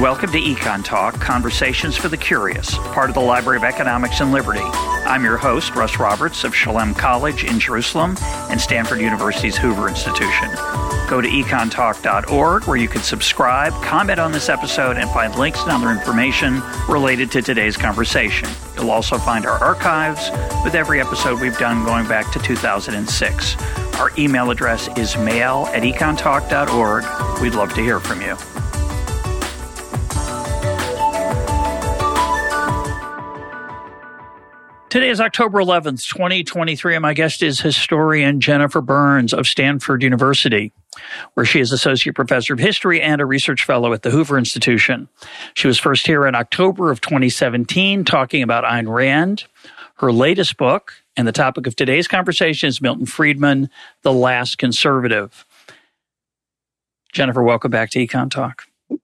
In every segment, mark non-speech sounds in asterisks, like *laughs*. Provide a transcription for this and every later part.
Welcome to EconTalk, Conversations for the Curious, part of the Library of Economics and Liberty. I'm your host, Russ Roberts of Shalem College in Jerusalem and Stanford University's Hoover Institution. Go to econtalk.org where you can subscribe, comment on this episode, and find links and other information related to today's conversation. You'll also find our archives with every episode we've done going back to 2006. Our email address is mail at econtalk.org. We'd love to hear from you. Today is October 11th, 2023, and my guest is historian Jennifer Burns of Stanford University, where she is Associate Professor of History and a Research Fellow at the Hoover Institution. She was first here in October of 2017 talking about Ayn Rand. Her latest book, and the topic of today's conversation is Milton Friedman, The Last Conservative. Jennifer, welcome back to EconTalk.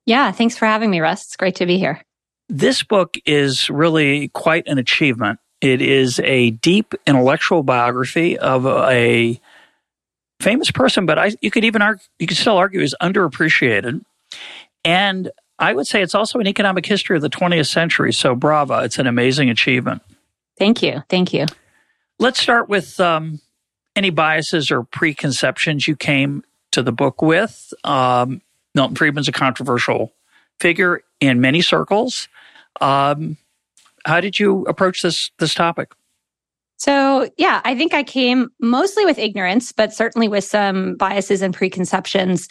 Yeah, thanks for having me, Russ. It's great to be here. This book is really quite an achievement. It is a deep intellectual biography of a famous person, but I, you could even argue, you could still argue is underappreciated. And I would say it's also an economic history of the 20th century. So brava, it's an amazing achievement. Thank you. Thank you. Let's start with um, any biases or preconceptions you came to the book with. Um, Milton Friedman's a controversial figure in many circles. Um, how did you approach this this topic? So, yeah, I think I came mostly with ignorance, but certainly with some biases and preconceptions.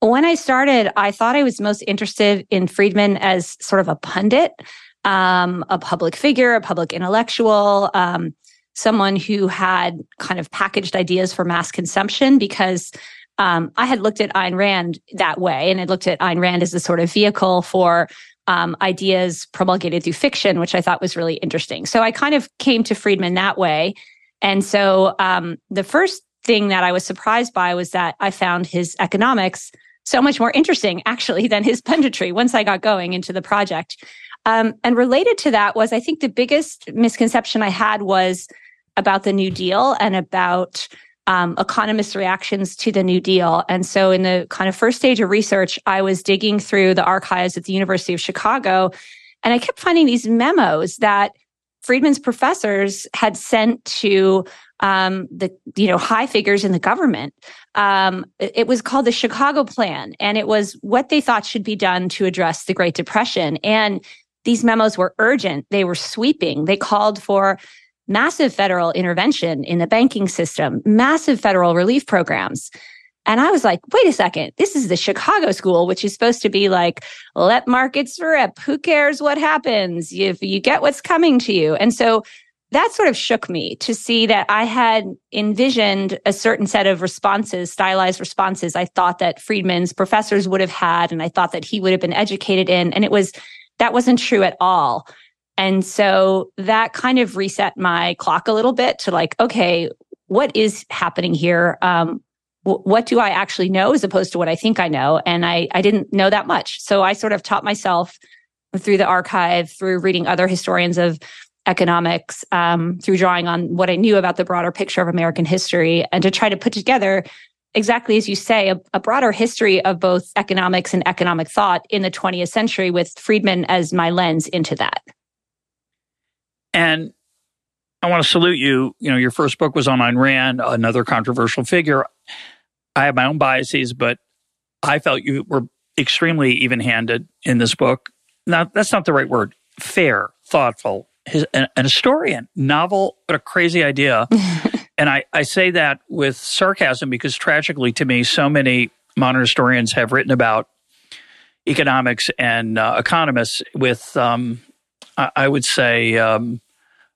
When I started, I thought I was most interested in Friedman as sort of a pundit, um, a public figure, a public intellectual, um, someone who had kind of packaged ideas for mass consumption because um, I had looked at Ayn Rand that way and I looked at Ayn Rand as a sort of vehicle for um, ideas promulgated through fiction, which I thought was really interesting. So I kind of came to Friedman that way. And so um, the first thing that I was surprised by was that I found his economics so much more interesting, actually, than his punditry once I got going into the project. Um, and related to that was, I think the biggest misconception I had was about the New Deal and about um, economists' reactions to the New Deal. And so, in the kind of first stage of research, I was digging through the archives at the University of Chicago, and I kept finding these memos that Friedman's professors had sent to um, the you know high figures in the government. Um, it was called the Chicago Plan, and it was what they thought should be done to address the Great Depression. And these memos were urgent; they were sweeping. They called for massive federal intervention in the banking system, massive federal relief programs. And I was like, wait a second, this is the Chicago school, which is supposed to be like, let markets rip. Who cares what happens if you get what's coming to you? And so that sort of shook me to see that I had envisioned a certain set of responses, stylized responses I thought that Friedman's professors would have had, and I thought that he would have been educated in. And it was, that wasn't true at all. And so that kind of reset my clock a little bit to like, okay, what is happening here? Um, what do I actually know as opposed to what I think I know? And I, I didn't know that much. So I sort of taught myself through the archive, through reading other historians of economics, um, through drawing on what I knew about the broader picture of American history and to try to put together exactly as you say, a, a, broader history of both economics and economic thought in the 20th century with Friedman as my lens into that. And I want to salute you. You know, your first book was on Ayn Rand, another controversial figure. I have my own biases, but I felt you were extremely even handed in this book. Now, that's not the right word. Fair, thoughtful, his, an, an historian, novel, but a crazy idea. *laughs* and I, I say that with sarcasm because tragically to me, so many modern historians have written about economics and uh, economists with um, I would say, um,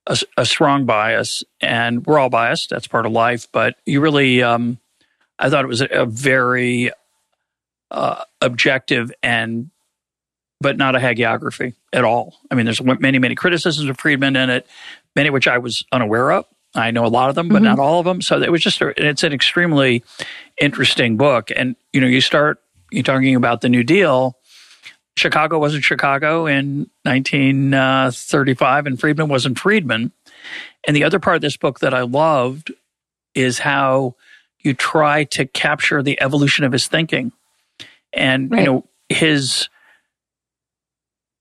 a, a, strong bias, and we're all biased. That's part of life. But you really, um, I thought it was a, a very uh, objective and, but not a hagiography at all. I mean, there's many, many criticisms of Friedman in it, many of which I was unaware of. I know a lot of them, but mm-hmm. not all of them. So it was just, a, it's an extremely interesting book. And, you know, you start, you're talking about the New Deal Chicago wasn't Chicago in 1935 and Friedman wasn't Friedman. And the other part of this book that I loved is how you try to capture the evolution of his thinking. And, right. you know, his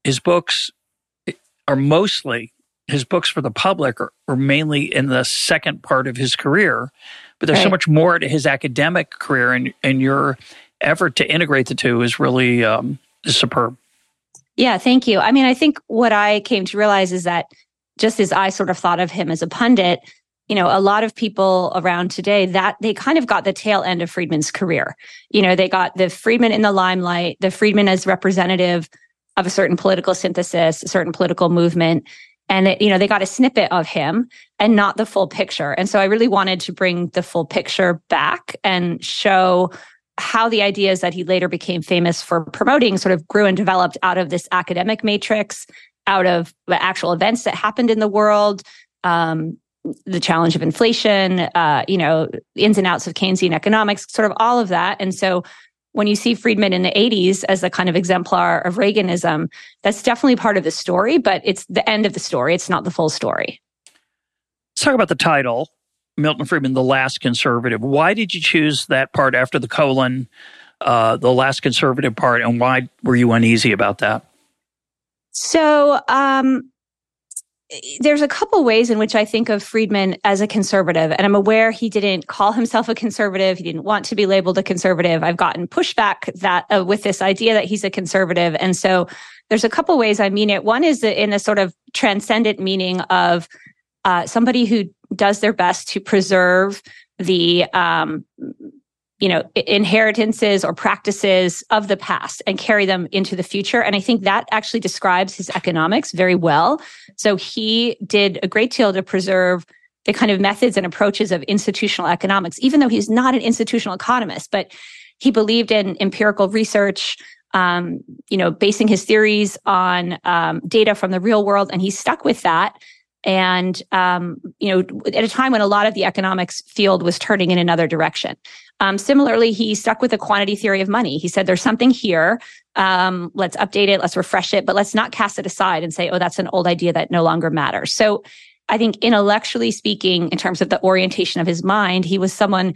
his books are mostly his books for the public are, are mainly in the second part of his career, but there's right. so much more to his academic career, and and your effort to integrate the two is really um, is superb. Yeah, thank you. I mean, I think what I came to realize is that just as I sort of thought of him as a pundit, you know, a lot of people around today that they kind of got the tail end of Friedman's career. You know, they got the Friedman in the limelight, the Friedman as representative of a certain political synthesis, a certain political movement. And, it, you know, they got a snippet of him and not the full picture. And so I really wanted to bring the full picture back and show how the ideas that he later became famous for promoting sort of grew and developed out of this academic matrix, out of the actual events that happened in the world, um, the challenge of inflation, uh, you know, ins and outs of Keynesian economics, sort of all of that. And so when you see Friedman in the 80s as a kind of exemplar of Reaganism, that's definitely part of the story, but it's the end of the story. It's not the full story. Let's talk about the title Milton Friedman, The Last Conservative. Why did you choose that part after the colon, uh, the last conservative part, and why were you uneasy about that? So, um, there's a couple ways in which I think of Friedman as a conservative, and I'm aware he didn't call himself a conservative. He didn't want to be labeled a conservative. I've gotten pushback that uh, with this idea that he's a conservative, and so there's a couple ways I mean it. One is in a sort of transcendent meaning of uh, somebody who does their best to preserve the um, you know inheritances or practices of the past and carry them into the future. And i think that actually describes his economics very well. So he did a great deal to preserve the kind of methods and approaches of institutional economics even though he's not an institutional economist but he believed in empirical research um, you know basing his theories on um, data from the real world and he stuck with that and um, you know at a time when a lot of the economics field was turning in another direction. Um, similarly he stuck with the quantity theory of money. He said there's something here. Um, let's update it. Let's refresh it. But let's not cast it aside and say oh that's an old idea that no longer matters. So i think intellectually speaking in terms of the orientation of his mind he was someone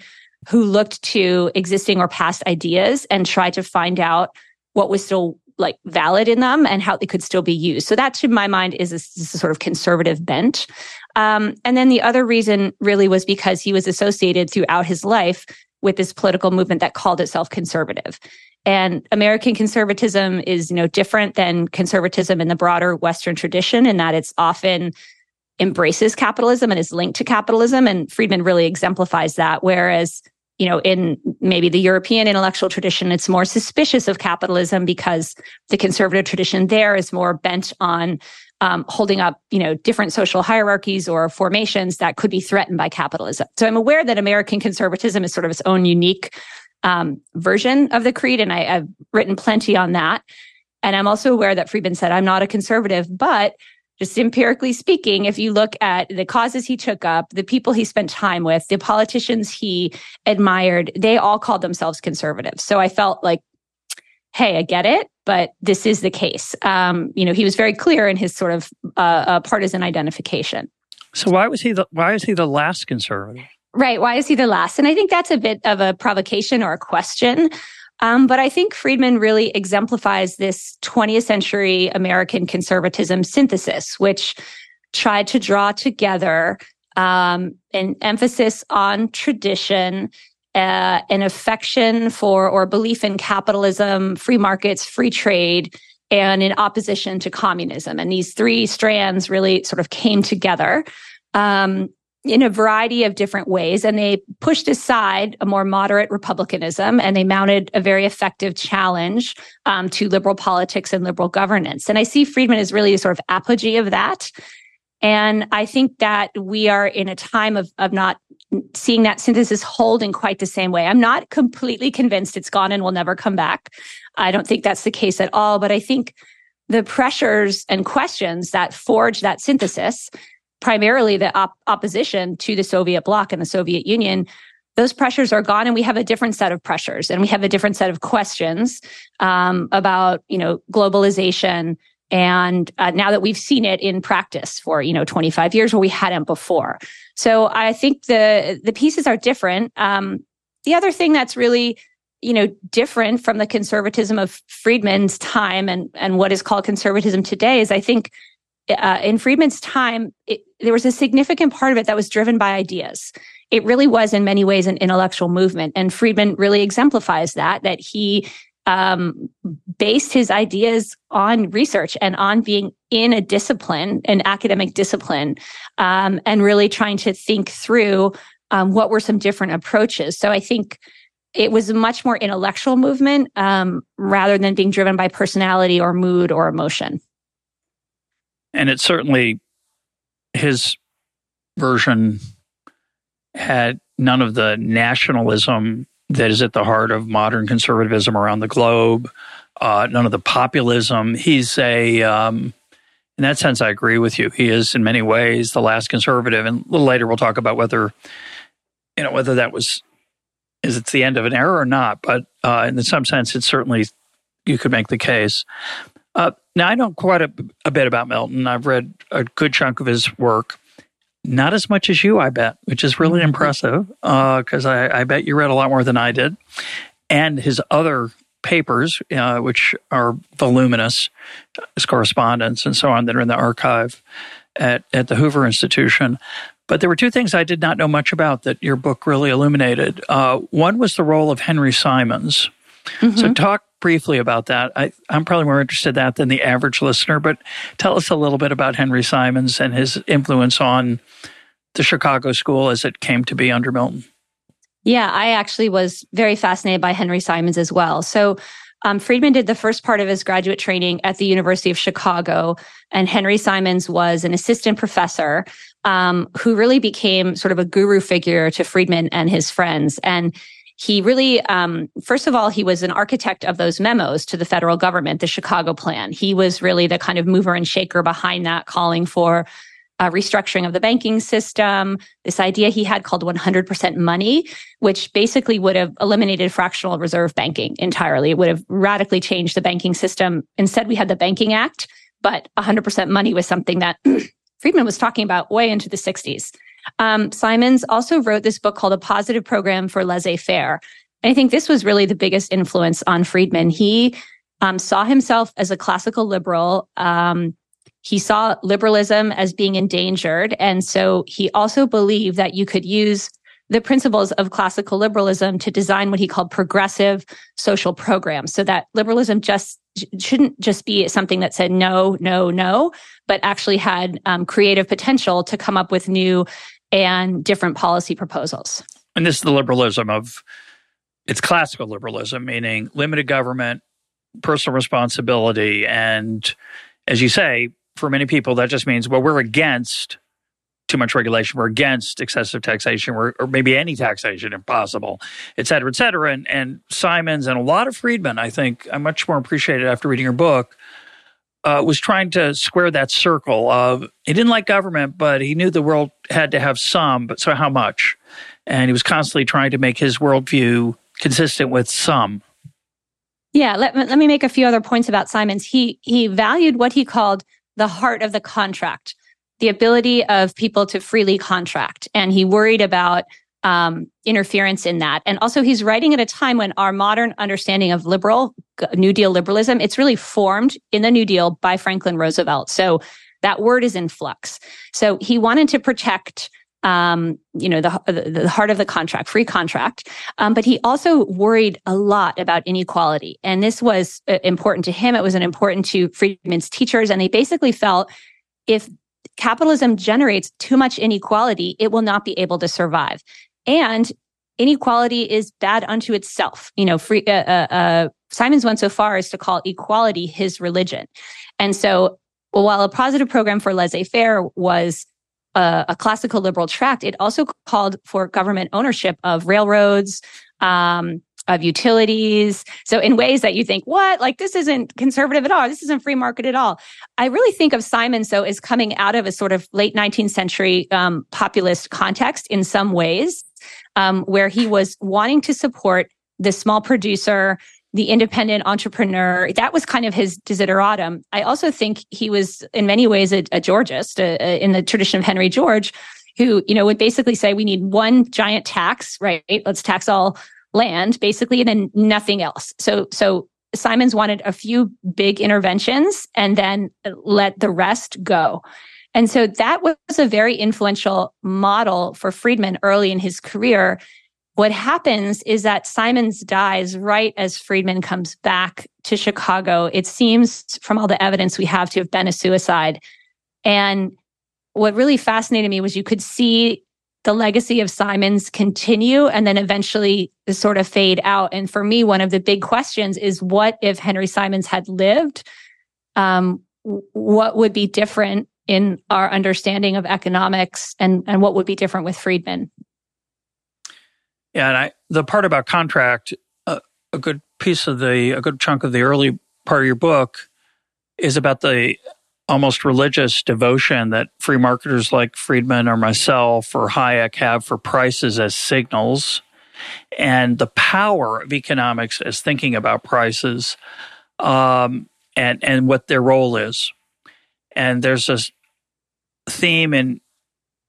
who looked to existing or past ideas and tried to find out what was still like valid in them and how they could still be used. So that to my mind is a, is a sort of conservative bent. Um, and then the other reason really was because he was associated throughout his life with this political movement that called itself conservative. And American conservatism is, you know, different than conservatism in the broader Western tradition in that it's often embraces capitalism and is linked to capitalism. And Friedman really exemplifies that. Whereas you know, in maybe the European intellectual tradition, it's more suspicious of capitalism because the conservative tradition there is more bent on um, holding up, you know, different social hierarchies or formations that could be threatened by capitalism. So I'm aware that American conservatism is sort of its own unique um, version of the creed, and I, I've written plenty on that. And I'm also aware that Friedman said, I'm not a conservative, but just empirically speaking, if you look at the causes he took up, the people he spent time with, the politicians he admired, they all called themselves conservatives. So I felt like, hey, I get it, but this is the case. Um, you know, he was very clear in his sort of uh, uh, partisan identification. So why was he the why is he the last conservative? Right. Why is he the last? And I think that's a bit of a provocation or a question. Um, but I think Friedman really exemplifies this 20th century American conservatism synthesis, which tried to draw together um, an emphasis on tradition, uh, an affection for or belief in capitalism, free markets, free trade, and in opposition to communism. And these three strands really sort of came together. Um, in a variety of different ways. And they pushed aside a more moderate republicanism and they mounted a very effective challenge um, to liberal politics and liberal governance. And I see Friedman as really a sort of apogee of that. And I think that we are in a time of, of not seeing that synthesis hold in quite the same way. I'm not completely convinced it's gone and will never come back. I don't think that's the case at all. But I think the pressures and questions that forge that synthesis primarily the op- opposition to the Soviet bloc and the Soviet Union, those pressures are gone and we have a different set of pressures and we have a different set of questions um, about you know globalization and uh, now that we've seen it in practice for you know 25 years where we hadn't before. So i think the the pieces are different. Um, the other thing that's really you know, different from the conservatism of Friedman's time and, and what is called conservatism today is I think uh, in Friedman's time, it, there was a significant part of it that was driven by ideas. It really was in many ways an intellectual movement. And Friedman really exemplifies that, that he um, based his ideas on research and on being in a discipline, an academic discipline, um, and really trying to think through um, what were some different approaches. So I think it was a much more intellectual movement um, rather than being driven by personality or mood or emotion. And it certainly, his version had none of the nationalism that is at the heart of modern conservatism around the globe. Uh, none of the populism. He's a, um, in that sense, I agree with you. He is in many ways the last conservative. And a little later, we'll talk about whether, you know, whether that was, is it's the end of an era or not. But uh, in some sense, it's certainly, you could make the case. Uh, now, I know quite a, a bit about Milton. I've read a good chunk of his work. Not as much as you, I bet, which is really mm-hmm. impressive because uh, I, I, bet you read a lot more than I did. And his other papers, uh, which are voluminous, his correspondence and so on, that are in the archive at, at the Hoover Institution. But there were two things I did not know much about that your book really illuminated. Uh, one was the role of Henry Simons. Mm-hmm. So, talk briefly about that. I, am probably more interested in that than the average listener, but tell us a little bit about Henry Simons and his influence on the Chicago school as it came to be under Milton. Yeah, I actually was very fascinated by Henry Simons as well. So, um, Friedman did the first part of his graduate training at the University of Chicago, and Henry Simons was an assistant professor um, who really became sort of a guru figure to Friedman and his friends. And he really, um, first of all, he was an architect of those memos to the federal government, the Chicago Plan. He was really the kind of mover and shaker behind that, calling for a restructuring of the banking system, this idea he had called 100% money, which basically would have eliminated fractional reserve banking entirely. It would have radically changed the banking system. Instead, we had the Banking Act, but 100% money was something that *clears throat* Friedman was talking about way into the 60s. Um, Simons also wrote this book called A Positive Program for Laissez Faire. I think this was really the biggest influence on Friedman. He um, saw himself as a classical liberal. Um, he saw liberalism as being endangered. And so he also believed that you could use the principles of classical liberalism to design what he called progressive social programs so that liberalism just shouldn't just be something that said no, no, no, but actually had um, creative potential to come up with new and different policy proposals. And this is the liberalism of it's classical liberalism, meaning limited government, personal responsibility, and as you say, for many people, that just means well, we're against too much regulation, we're against excessive taxation, or maybe any taxation if possible, et cetera, et cetera. And, and Simons and a lot of Friedman, I think, I much more appreciated after reading your book, uh, was trying to square that circle of he didn't like government, but he knew the world had to have some, but so how much? And he was constantly trying to make his worldview consistent with some. Yeah, let, let me make a few other points about Simons. He he valued what he called the heart of the contract, the ability of people to freely contract, and he worried about um, interference in that. And also, he's writing at a time when our modern understanding of liberal New Deal liberalism it's really formed in the New Deal by Franklin Roosevelt. So that word is in flux. So he wanted to protect. Um, you know, the, the heart of the contract, free contract. Um, but he also worried a lot about inequality. And this was uh, important to him. It was an important to Friedman's teachers. And they basically felt if capitalism generates too much inequality, it will not be able to survive. And inequality is bad unto itself. You know, free, uh, uh, uh, Simons went so far as to call equality his religion. And so, while a positive program for laissez faire was a, a, classical liberal tract, it also called for government ownership of railroads, um, of utilities. So in ways that you think, what? Like this isn't conservative at all. This isn't free market at all. I really think of Simon so as coming out of a sort of late 19th century um, populist context in some ways, um, where he was wanting to support the small producer, the independent entrepreneur. That was kind of his desideratum. I also think he was in many ways a, a Georgist uh, uh in the tradition of Henry George, who, you know, would basically say we need one giant tax, right? Let's tax all land basically and then nothing else. So so Simons wanted a few big interventions and then let the rest go. And so that was a very influential model for Friedman early in his career. What happens is that Simons dies right as Friedman comes back to Chicago. It seems from all the evidence we have to have been a suicide. And what really fascinated me was you could see the legacy of Simons continue and then eventually sort of fade out. And for me, one of the big questions is what if Henry Simons had lived? Um, what would be different in our understanding of economics and, and what would be different with Friedman? Yeah, and I, the part about contract, uh, a good piece of the, a good chunk of the early part of your book is about the almost religious devotion that free marketers like Friedman or myself or Hayek have for prices as signals and the power of economics as thinking about prices um, and, and what their role is. And there's this theme and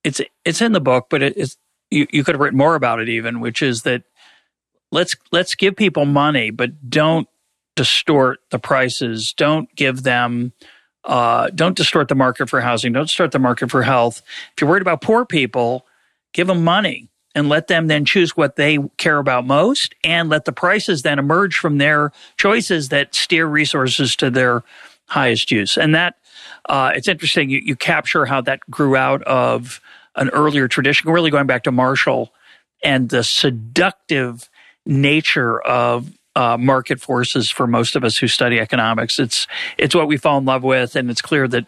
it's it's in the book, but it, it's you, you could have written more about it even, which is that let's let's give people money, but don't distort the prices. Don't give them uh, don't distort the market for housing. Don't distort the market for health. If you're worried about poor people, give them money and let them then choose what they care about most and let the prices then emerge from their choices that steer resources to their highest use. And that, uh, it's interesting. You, you capture how that grew out of an earlier tradition, really going back to Marshall and the seductive nature of uh, market forces for most of us who study economics. It's it's what we fall in love with, and it's clear that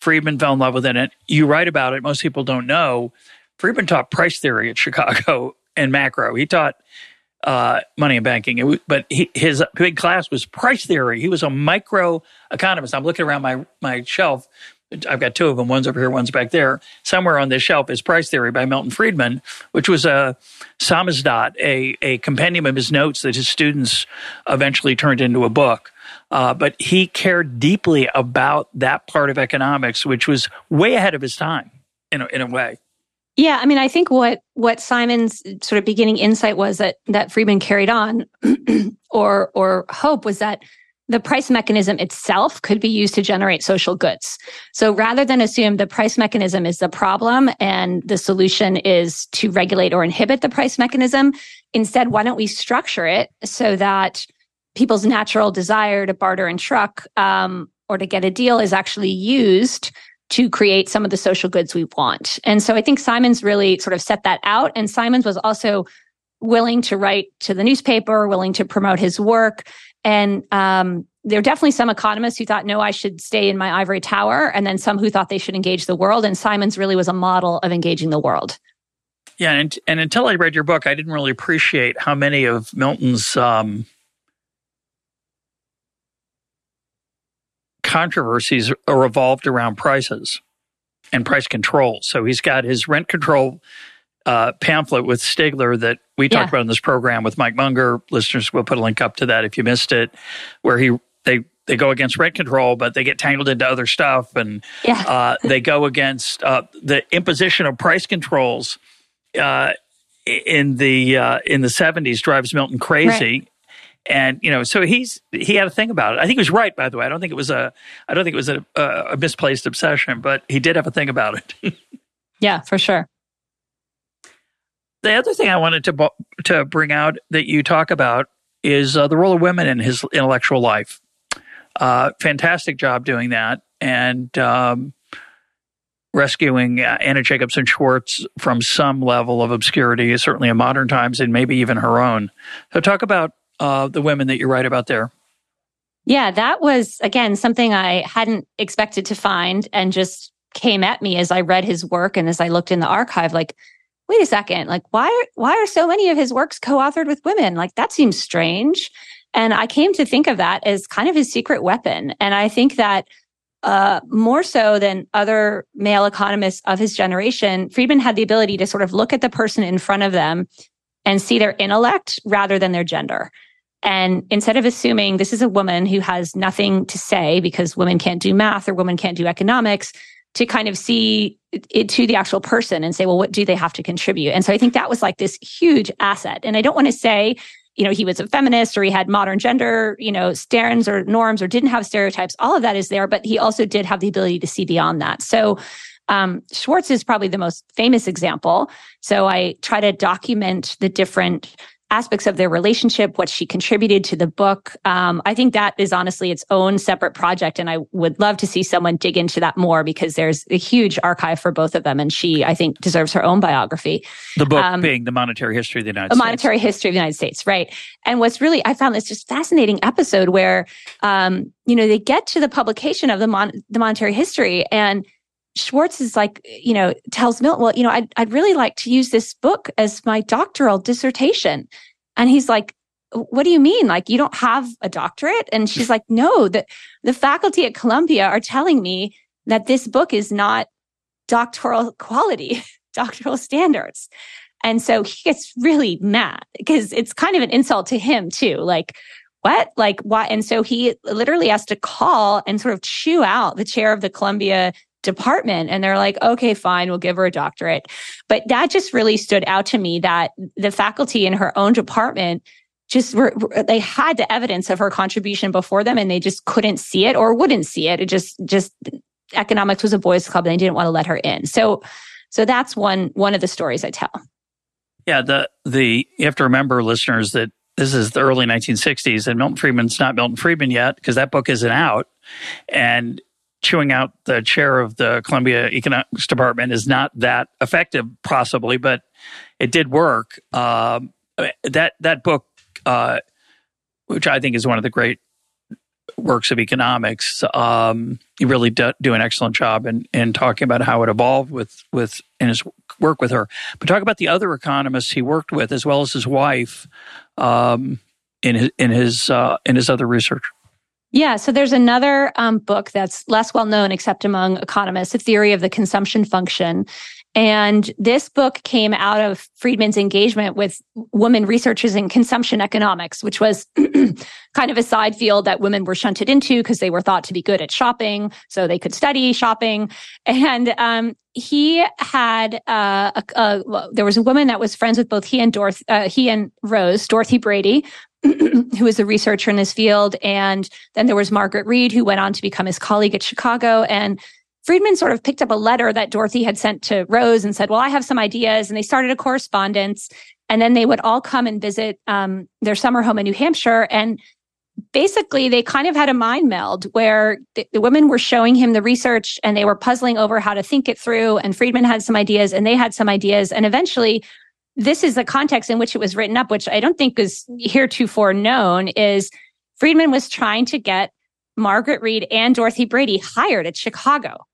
Friedman fell in love with it. You write about it. Most people don't know. Friedman taught price theory at Chicago *laughs* and macro. He taught uh, money and banking, but he, his big class was price theory. He was a micro economist. I'm looking around my my shelf I've got two of them. One's over here, one's back there. Somewhere on this shelf is Price Theory by Milton Friedman, which was a samizdat, a, a compendium of his notes that his students eventually turned into a book. Uh, but he cared deeply about that part of economics, which was way ahead of his time in a, in a way. Yeah, I mean, I think what what Simon's sort of beginning insight was that that Friedman carried on, *clears throat* or or hope was that the price mechanism itself could be used to generate social goods. So rather than assume the price mechanism is the problem and the solution is to regulate or inhibit the price mechanism, instead, why don't we structure it so that people's natural desire to barter and truck um, or to get a deal is actually used to create some of the social goods we want. And so I think Simons really sort of set that out. And Simons was also willing to write to the newspaper, willing to promote his work. And um, there are definitely some economists who thought, no, I should stay in my ivory tower. And then some who thought they should engage the world. And Simons really was a model of engaging the world. Yeah. And, and until I read your book, I didn't really appreciate how many of Milton's um, controversies revolved around prices and price control. So he's got his rent control uh, pamphlet with Stigler that we yeah. talked about in this program with Mike Munger. Listeners, we'll put a link up to that if you missed it, where he they they go against rent control, but they get tangled into other stuff, and yeah. uh, they go against uh, the imposition of price controls uh, in the uh, in the seventies drives Milton crazy. Right. And you know, so he's he had a thing about it. I think he was right, by the way. I don't think it was a I don't think it was a, a misplaced obsession, but he did have a thing about it. *laughs* yeah, for sure the other thing I wanted to to bring out that you talk about is uh, the role of women in his intellectual life. Uh, fantastic job doing that, and um, rescuing uh, Anna Jacobson Schwartz from some level of obscurity, certainly in modern times, and maybe even her own. So, talk about uh, the women that you write about there. Yeah, that was again something I hadn't expected to find, and just came at me as I read his work and as I looked in the archive. Like, wait a second, like why why are so many of his works co-authored with women? Like that seems strange. And I came to think of that as kind of his secret weapon. And I think that uh, more so than other male economists of his generation, Friedman had the ability to sort of look at the person in front of them and see their intellect rather than their gender. And instead of assuming this is a woman who has nothing to say because women can't do math or women can't do economics, to kind of see it to the actual person and say, well, what do they have to contribute? And so I think that was like this huge asset. And I don't want to say you know, he was a feminist or he had modern gender, you know, standards or norms or didn't have stereotypes. All of that is there, but he also did have the ability to see beyond that. So um, Schwartz is probably the most famous example. So I try to document the different aspects of their relationship, what she contributed to the book. Um, I think that is honestly its own separate project. And I would love to see someone dig into that more because there's a huge archive for both of them. And she, I think, deserves her own biography. The book um, being The Monetary History of the United States. The Monetary History of the United States, right. And what's really, I found this just fascinating episode where, um, you know, they get to the publication of the, mon- the monetary history and Schwartz is like, you know, tells Milton, well, you know, I'd, I'd really like to use this book as my doctoral dissertation. And he's like, what do you mean? Like, you don't have a doctorate? And she's like, no, the, the faculty at Columbia are telling me that this book is not doctoral quality, *laughs* doctoral standards. And so he gets really mad because it's kind of an insult to him too. Like, what? Like, why? And so he literally has to call and sort of chew out the chair of the Columbia department and they're like okay fine we'll give her a doctorate. But that just really stood out to me that the faculty in her own department just were they had the evidence of her contribution before them and they just couldn't see it or wouldn't see it. It just just economics was a boys club and they didn't want to let her in. So so that's one one of the stories i tell. Yeah the the you have to remember listeners that this is the early 1960s and milton friedman's not milton friedman yet because that book isn't out. And chewing out the chair of the Columbia Economics Department is not that effective, possibly, but it did work. Um, that that book, uh, which I think is one of the great works of economics, um, he really do, do, an excellent job in, in talking about how it evolved with with in his work with her. But talk about the other economists he worked with, as well as his wife, um, in his in his uh, in his other research. Yeah. So there's another um, book that's less well known, except among economists, A Theory of the Consumption Function. And this book came out of Friedman's engagement with women researchers in consumption economics, which was *clears throat* kind of a side field that women were shunted into because they were thought to be good at shopping. So they could study shopping. And um, he had, uh, a, a, there was a woman that was friends with both he and Dorothy, uh, he and Rose, Dorothy Brady, *clears throat* who was a researcher in this field. And then there was Margaret Reid, who went on to become his colleague at Chicago. And Friedman sort of picked up a letter that Dorothy had sent to Rose and said, Well, I have some ideas. And they started a correspondence. And then they would all come and visit um, their summer home in New Hampshire. And basically, they kind of had a mind meld where the, the women were showing him the research and they were puzzling over how to think it through. And Friedman had some ideas and they had some ideas. And eventually, this is the context in which it was written up, which I don't think is heretofore known, is Friedman was trying to get Margaret Reid and Dorothy Brady hired at Chicago.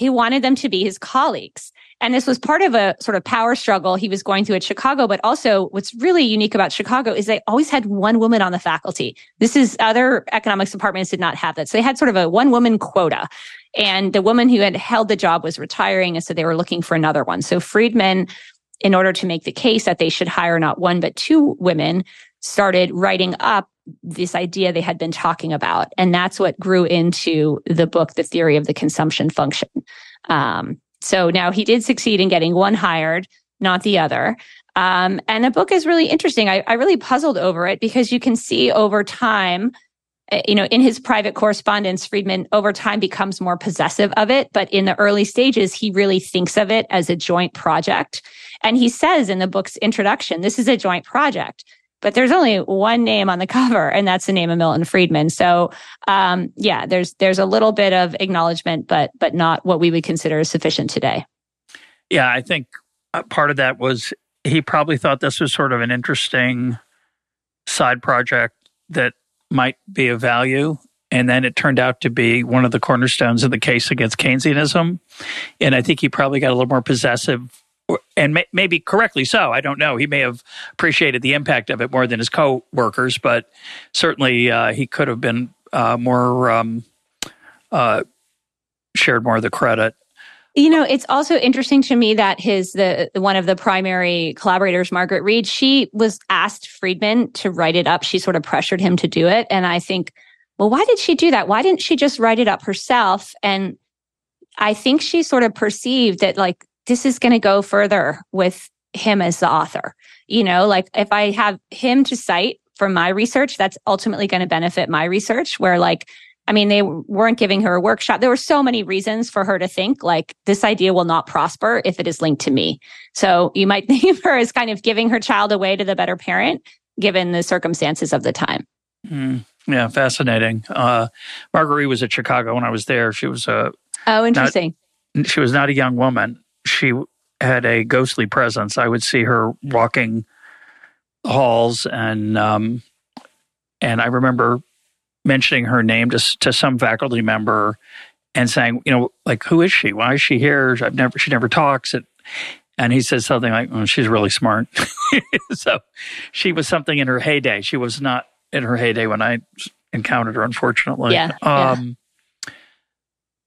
He wanted them to be his colleagues. And this was part of a sort of power struggle he was going through at Chicago. But also what's really unique about Chicago is they always had one woman on the faculty. This is other economics departments did not have that. So they had sort of a one woman quota. And the woman who had held the job was retiring. And so they were looking for another one. So Friedman in order to make the case that they should hire not one, but two women, started writing up this idea they had been talking about. And that's what grew into the book, The Theory of the Consumption Function. Um, so now he did succeed in getting one hired, not the other. Um, and the book is really interesting. I, I really puzzled over it because you can see over time uh, you know, in his private correspondence, Friedman over time becomes more possessive of it. But in the early stages, he really thinks of it as a joint project. And he says in the book's introduction, this is a joint project. But there's only one name on the cover, and that's the name of Milton Friedman. So, um, yeah, there's there's a little bit of acknowledgement, but but not what we would consider sufficient today. Yeah, I think uh, part of that was he probably thought this was sort of an interesting side project that might be of value. And then it turned out to be one of the cornerstones of the case against Keynesianism. And I think he probably got a little more possessive and may, maybe correctly so. I don't know. He may have appreciated the impact of it more than his co-workers, but certainly uh, he could have been uh, more um, uh, shared more of the credit. You know, it's also interesting to me that his the one of the primary collaborators, Margaret Reid, she was asked Friedman to write it up. She sort of pressured him to do it, and I think, well, why did she do that? Why didn't she just write it up herself? And I think she sort of perceived that like this is going to go further with him as the author. You know, like if I have him to cite for my research that's ultimately going to benefit my research where like I mean, they weren't giving her a workshop. There were so many reasons for her to think like this idea will not prosper if it is linked to me. So you might *laughs* think of her as kind of giving her child away to the better parent, given the circumstances of the time. Mm, yeah, fascinating. Uh, Marguerite was at Chicago when I was there. She was a oh, interesting. Not, she was not a young woman. She had a ghostly presence. I would see her walking halls, and um, and I remember mentioning her name to to some faculty member and saying, you know, like who is she? Why is she here? I've never she never talks. It, and he says something like, "Oh, she's really smart." *laughs* so she was something in her heyday. She was not in her heyday when I encountered her, unfortunately. Yeah. Um, yeah.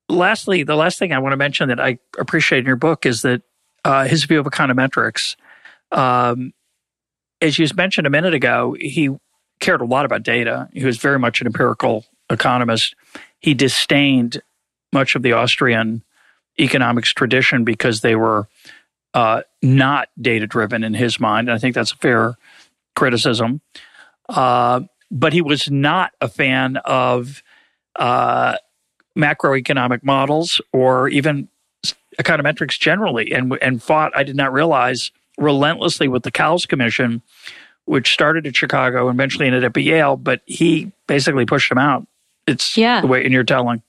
Lastly, the last thing I want to mention that I appreciate in your book is that uh, his view of econometrics. Um, as you mentioned a minute ago, he cared a lot about data. He was very much an empirical economist. He disdained much of the Austrian economics tradition because they were uh, not data driven in his mind. And I think that's a fair criticism. Uh, but he was not a fan of uh, macroeconomic models or even econometrics generally, and and fought. I did not realize relentlessly with the Cowles Commission, which started at Chicago and eventually ended up at Yale. But he basically pushed him out. It's yeah. the way in your telling.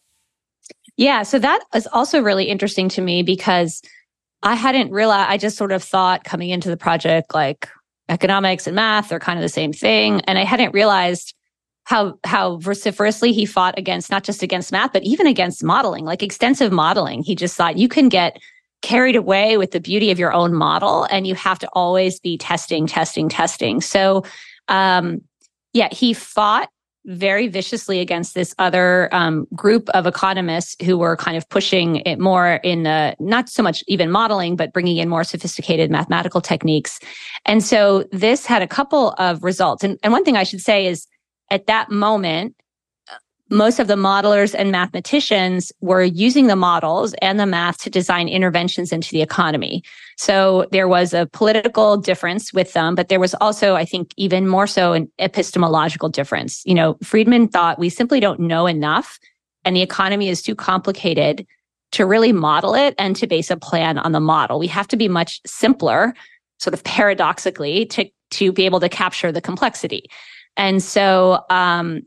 Yeah, so that is also really interesting to me because I hadn't realized. I just sort of thought coming into the project like economics and math are kind of the same thing, and I hadn't realized how how vociferously he fought against not just against math but even against modeling like extensive modeling he just thought you can get carried away with the beauty of your own model and you have to always be testing testing testing so um yeah he fought very viciously against this other um, group of economists who were kind of pushing it more in the not so much even modeling, but bringing in more sophisticated mathematical techniques. And so this had a couple of results. And, and one thing I should say is at that moment, uh, most of the modelers and mathematicians were using the models and the math to design interventions into the economy. So there was a political difference with them, but there was also, I think, even more so an epistemological difference. You know, Friedman thought we simply don't know enough and the economy is too complicated to really model it and to base a plan on the model. We have to be much simpler, sort of paradoxically, to, to be able to capture the complexity. And so, um,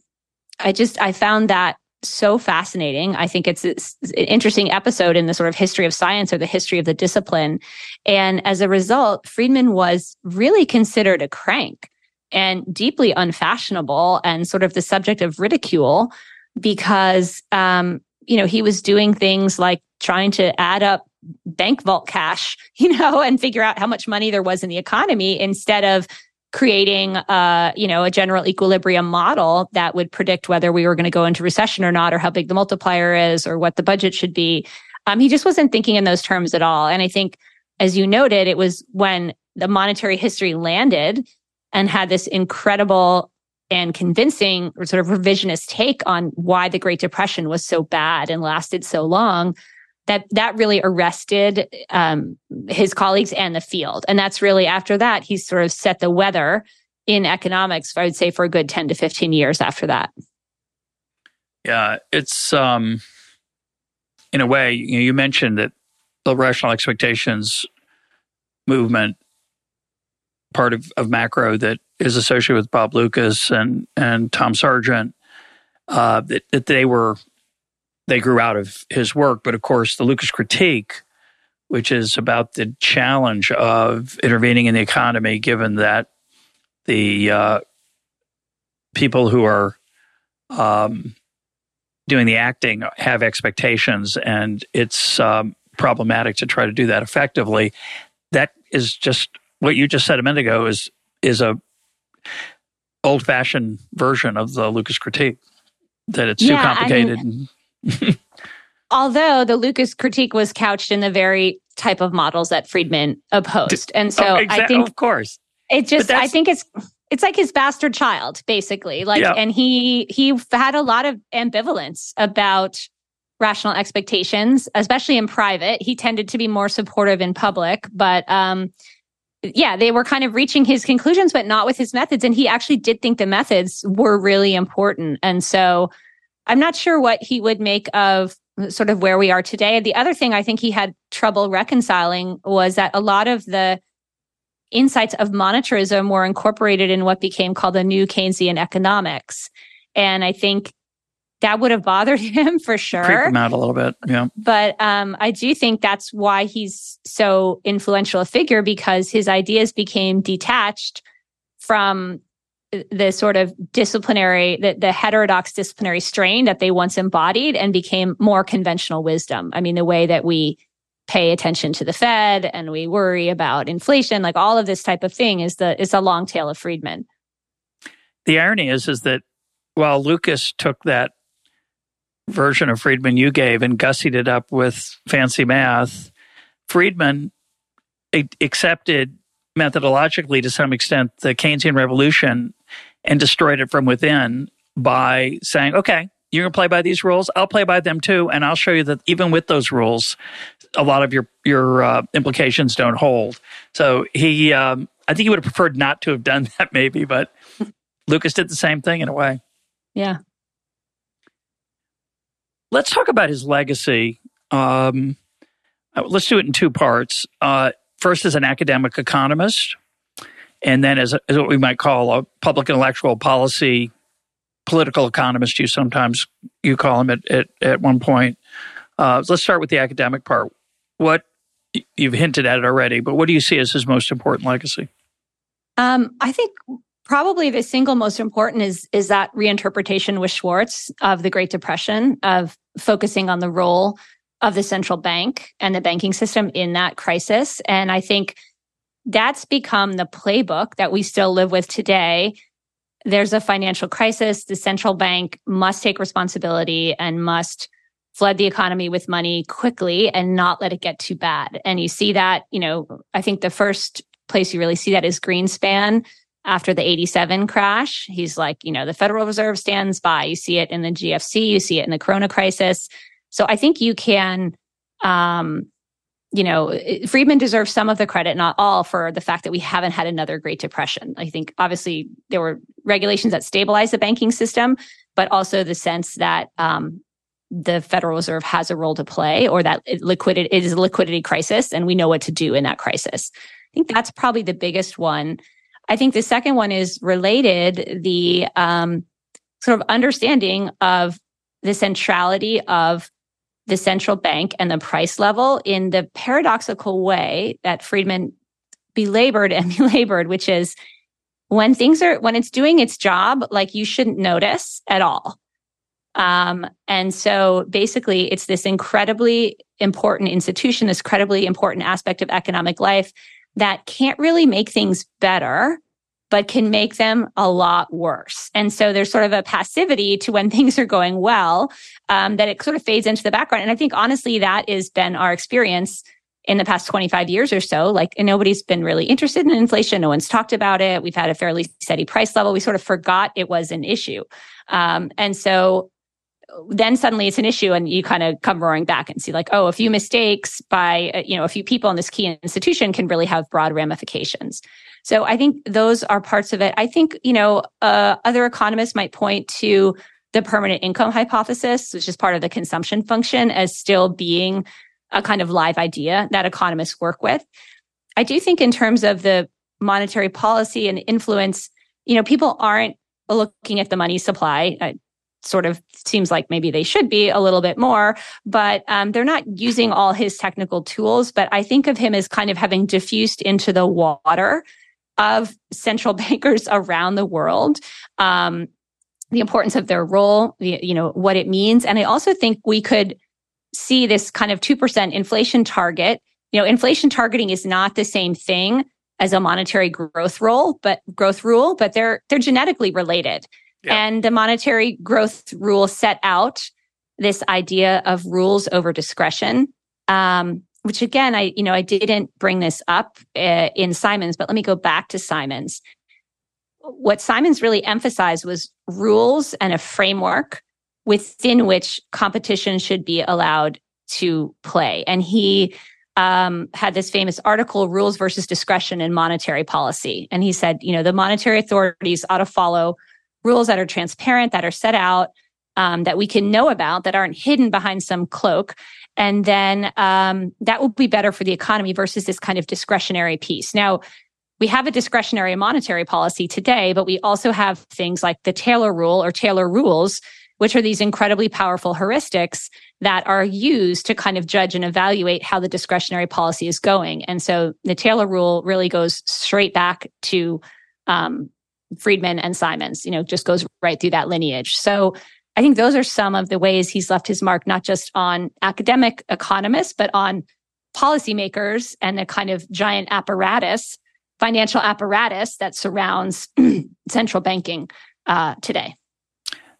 I just, I found that so fascinating. I think it's, it's, an interesting episode in the sort of history of science or the history of the discipline. And as a result, Friedman was really considered a crank and deeply unfashionable and sort of the subject of ridicule because, um, you know, he was doing things like trying to add up bank vault cash, *laughs* you know, and figure out how much money there was in the economy instead of creating uh, you know a general equilibrium model that would predict whether we were going to go into recession or not or how big the multiplier is or what the budget should be. Um, he just wasn't thinking in those terms at all. And i think as you noted it was when the monetary history landed and had this incredible and convincing sort of revisionist take on why the great depression was so bad and lasted so long that that really arrested um, his colleagues and the field. And that's really after that, he's sort of set the weather in economics, I would say, for a good 10 to 15 years after that. Yeah, it's um, in a way, you, know, you mentioned that the rational expectations movement, part of, of macro that is associated with Bob Lucas and, and Tom Sargent, uh, that, that they were they grew out of his work. But of course, the Lucas critique, which is about the challenge of intervening in the economy, given that the uh, people who are um, doing the acting have expectations, and it's um, problematic to try to do that effectively. That is just what you just said a minute ago. Is is a old fashioned version of the Lucas critique that it's yeah, too complicated. I mean, *laughs* Although the Lucas critique was couched in the very type of models that Friedman opposed. And so oh, exactly, I think of course. It just I think it's it's like his bastard child basically. Like yeah. and he he had a lot of ambivalence about rational expectations, especially in private. He tended to be more supportive in public, but um yeah, they were kind of reaching his conclusions, but not with his methods. And he actually did think the methods were really important. And so I'm not sure what he would make of sort of where we are today. The other thing I think he had trouble reconciling was that a lot of the insights of monetarism were incorporated in what became called the new Keynesian economics. And I think that would have bothered *laughs* him for sure. Creep him out a little bit. Yeah. But um, I do think that's why he's so influential a figure because his ideas became detached from the sort of disciplinary, the, the heterodox disciplinary strain that they once embodied and became more conventional wisdom. I mean, the way that we pay attention to the Fed and we worry about inflation, like all of this type of thing is the is a long tail of Friedman. The irony is is that while Lucas took that version of Friedman you gave and gussied it up with fancy math, Friedman accepted methodologically to some extent the Keynesian revolution and destroyed it from within by saying, okay, you're going to play by these rules. I'll play by them too. And I'll show you that even with those rules, a lot of your, your uh, implications don't hold. So he, um, I think he would have preferred not to have done *laughs* that maybe, but Lucas did the same thing in a way. Yeah. Let's talk about his legacy. Um, uh, let's do it in two parts. Uh, first, as an academic economist, and then as, a, as what we might call a public intellectual policy political economist. You sometimes you call him at at, at one point. Uh, let's start with the academic part. What you've hinted at it already, but what do you see as his most important legacy? Um, I think probably the single most important is is that reinterpretation with Schwartz of the Great Depression, of focusing on the role of the central bank and the banking system in that crisis. And I think that's become the playbook that we still live with today. There's a financial crisis. The central bank must take responsibility and must flood the economy with money quickly and not let it get too bad. And you see that, you know, I think the first place you really see that is Greenspan after the 87 crash. He's like, you know, the Federal Reserve stands by. You see it in the GFC, you see it in the Corona crisis. So I think you can um, you know, Friedman deserves some of the credit, not all, for the fact that we haven't had another Great Depression. I think obviously there were regulations that stabilized the banking system, but also the sense that um, the Federal Reserve has a role to play, or that it liquidity it is a liquidity crisis, and we know what to do in that crisis. I think that's probably the biggest one. I think the second one is related the um, sort of understanding of the centrality of the central bank and the price level in the paradoxical way that Friedman belabored and *laughs* belabored, which is when things are, when it's doing its job, like you shouldn't notice at all. Um, and so basically it's this incredibly important institution, this incredibly important aspect of economic life that can't really make things better but can make them a lot worse. And so there's sort of a passivity to when *laughs* things are going well, um, that it sort of fades into the background. And I think honestly, that has been our experience in the past 25 years or so. Like nobody's been really interested in inflation. No one's talked about it. We've had a fairly steady price level. We sort of forgot it was an issue. Um, and so then suddenly it's an issue and you kind of come roaring back and see like, oh, a few mistakes by, uh, you know, a few people in this key institution can really have broad ramifications. So I think those are parts of it. I think, you know, uh, other economists might point to the permanent income hypothesis, which is part of the consumption function as still being a kind of live idea that economists work with. I do think in terms of the monetary policy and influence, you know, people aren't looking at the money supply. It sort of seems like maybe they should be a little bit more, but um, they're not using all his technical tools. But I think of him as kind of having diffused into the water of central *laughs* bankers around the world. Um, the importance of their role, you know, what it means. And I also think we could see this kind of 2% inflation target. You know, inflation targeting is not the same thing as a monetary growth rule, but growth rule, but they're, they're genetically related. Yeah. And the monetary growth rule set out this idea of rules over discretion. Um, which again, I, you know, I didn't bring this up uh, in Simons, but let me go back to Simons. What Simons really emphasized was rules and a framework within which competition should be allowed to play. And he um, had this famous article, Rules versus Discretion in Monetary Policy. And he said, you know, the monetary authorities ought to follow rules that are transparent, that are set out, um, that we can know about, that aren't hidden behind some cloak. And then um, that will be better for the economy versus this kind of discretionary piece. Now, we have a discretionary monetary policy today, but we also have things like the Taylor rule or Taylor rules, which are these incredibly powerful heuristics that are used to kind of judge and evaluate how the discretionary policy is going. And so the Taylor rule really goes straight back to um, Friedman and Simons, you know, just goes right through that lineage. So I think those are some of the ways he's left his mark, not just on academic economists, but on policymakers and the kind of giant apparatus, financial apparatus that surrounds *clears throat* central banking uh, today.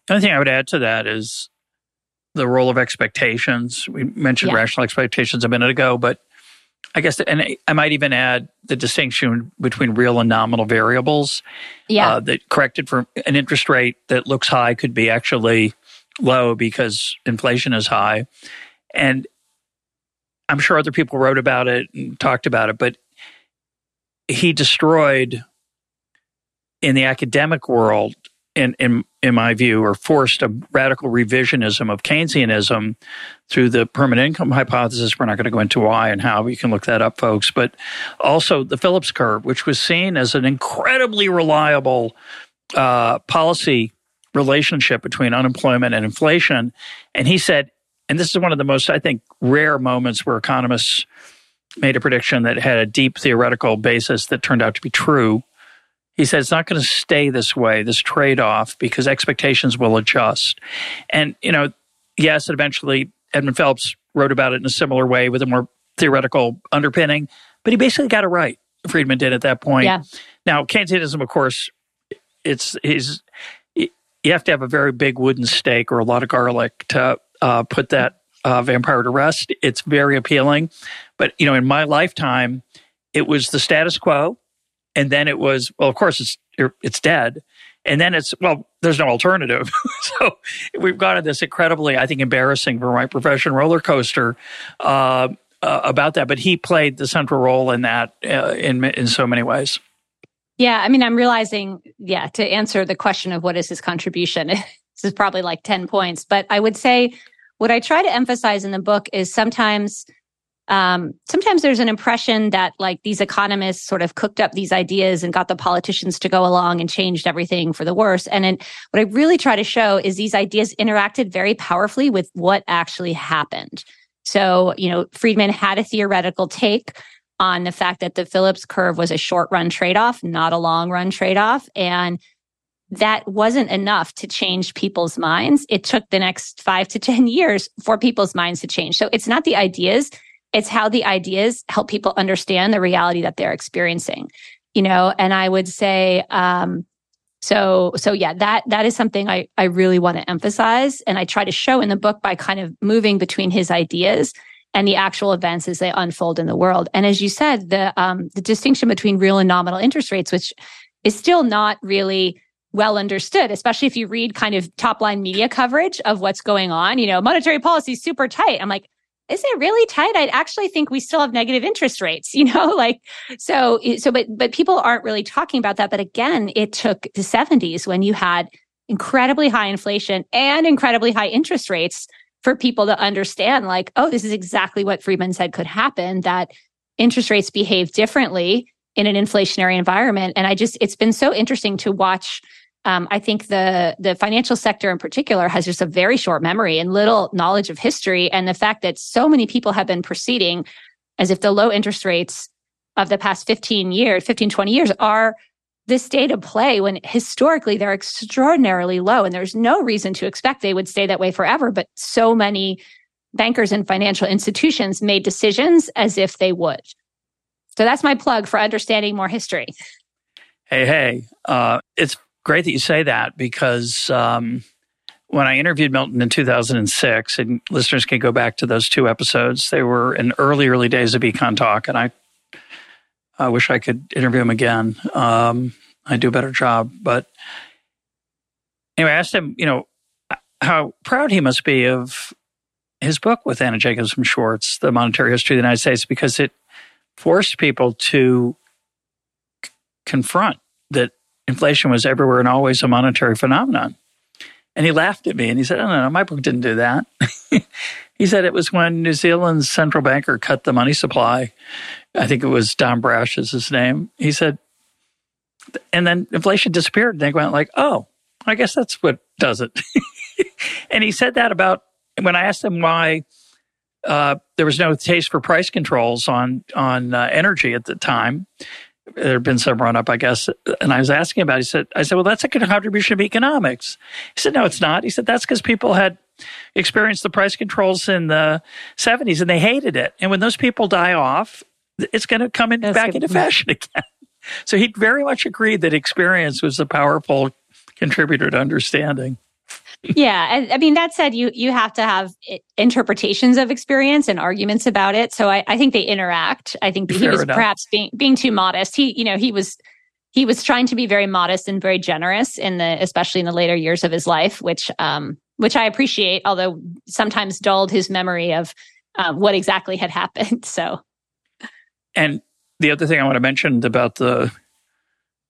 The only thing I would add to that is the role of expectations. We mentioned yeah. rational expectations a minute ago, but I guess, and I might even add the distinction between real and nominal variables. Yeah. Uh, that corrected for an interest rate that looks high could be actually low because inflation is high. And I'm sure other people wrote about it and talked about it, but he destroyed in the academic world in, in, in my view, or forced a radical revisionism of Keynesianism through the permanent income hypothesis. We're not going to go into why and how. You can look that up, folks. But also the Phillips curve, which was seen as an incredibly reliable uh, policy relationship between unemployment and inflation. And he said, and this is one of the most, I think, rare moments where economists made a prediction that had a deep theoretical basis that turned out to be true. He said it's not going to stay this way, this trade off, because expectations will adjust. And, you know, yes, eventually Edmund Phelps wrote about it in a similar way with a more theoretical underpinning, but he basically got it right. Friedman did at that point. Yeah. Now, Keynesianism, of course, it's he's you have to have a very big wooden stake or a lot of garlic to uh, put that uh, vampire to rest. It's very appealing, but you know, in my lifetime, it was the status quo and then it was well of course it's it's dead. And then it's well there's no alternative. *laughs* So we've gone to this incredibly i think embarrassing for my profession roller coaster uh, uh, about that. But he played the central role in that uh, in in so many ways. Yeah i mean i'm realizing yeah to answer the question of what is his contribution *laughs* this is probably like 10 points. But i would say what i try to emphasize in the book is sometimes um, sometimes there's an impression that like these economists sort of cooked up these ideas and got the politicians to go along and changed everything for the worse. And then what I really try to show is these ideas interacted very powerfully with what actually happened. So, you know, Friedman had a theoretical take on the fact that the Phillips curve was a short run trade off, not a long run trade off. And that wasn't enough to change people's minds. It took the next five to 10 years for people's minds to change. So it's not the ideas it's how the ideas help people understand the reality that they're experiencing, you know, and I would say, um, so, so yeah, that, that is something I, I really want to emphasize. And I try to show in the book by kind of moving between his ideas and the actual events as they unfold in the world. And as you said, the, um, the distinction between real and nominal interest rates, which is still not really well understood, especially if you read kind of top line media coverage of what's going on. You know, monetary policy is super tight. I'm like, is it really tight? I actually think we still have negative interest rates, *laughs* you know, like, so, so, but, but people aren't really talking about that. But again, it took the 70s when you had incredibly high inflation and incredibly high interest rates for people to understand, like, oh, this is exactly what Friedman said could happen, that interest rates behave differently in an inflationary environment. And I just, it's been so interesting to watch um, I think the the financial sector in particular has just a very short memory and little knowledge of history, and the fact that so many people have been proceeding as if the low interest rates of the past 15 years, 15, 20 years are the state of play when historically they're extraordinarily low and there's no reason to expect they would stay that way forever. But so many bankers and financial institutions made decisions as if they would. So that's my plug for understanding more history. Hey, hey, uh, it's great that you say that because um, when I interviewed Milton in 2006, and listeners can go back to those two episodes, they were in early, early days of EconTalk, and I, I wish I could interview him again. Um, I do a better job, but anyway, I asked him, you know, how proud he must be of his book with Anna Jacobson Schwartz, The Monetary History of the United States, because it forced people to c- confront that inflation was everywhere and always a monetary phenomenon. And he laughed at me and he said, Oh, no, no, my book didn't do that. *laughs* he said it was when New Zealand's central banker cut the money supply. I think it was Don Brash is his name. He said, and then inflation disappeared. And they went like, oh, I guess that's what does it. *laughs* and he said that about when I asked him why uh, there was no taste for price controls on on uh, energy at the time there had been some run up, I guess. And I was asking about it. He said, I said, well, that's a contribution of economics. He said, no, it's not. He said, that's because people had experienced the price controls in the 70s and they hated it. And when those people die off, it's going to come in, back into fashion *laughs* again. So he very much agreed that experience was a powerful contributor to understanding yeah, I, I, mean that said, you you have to have interpretations of experience and arguments about it. So I, I think they interact. I think Fair he was enough. perhaps being being too modest. He you know he was he was trying to be very modest and very generous in the especially in the later years of his life, which um which I appreciate, although sometimes dulled his memory of uh, what exactly had happened. *laughs* So, and the other thing I want to mention about the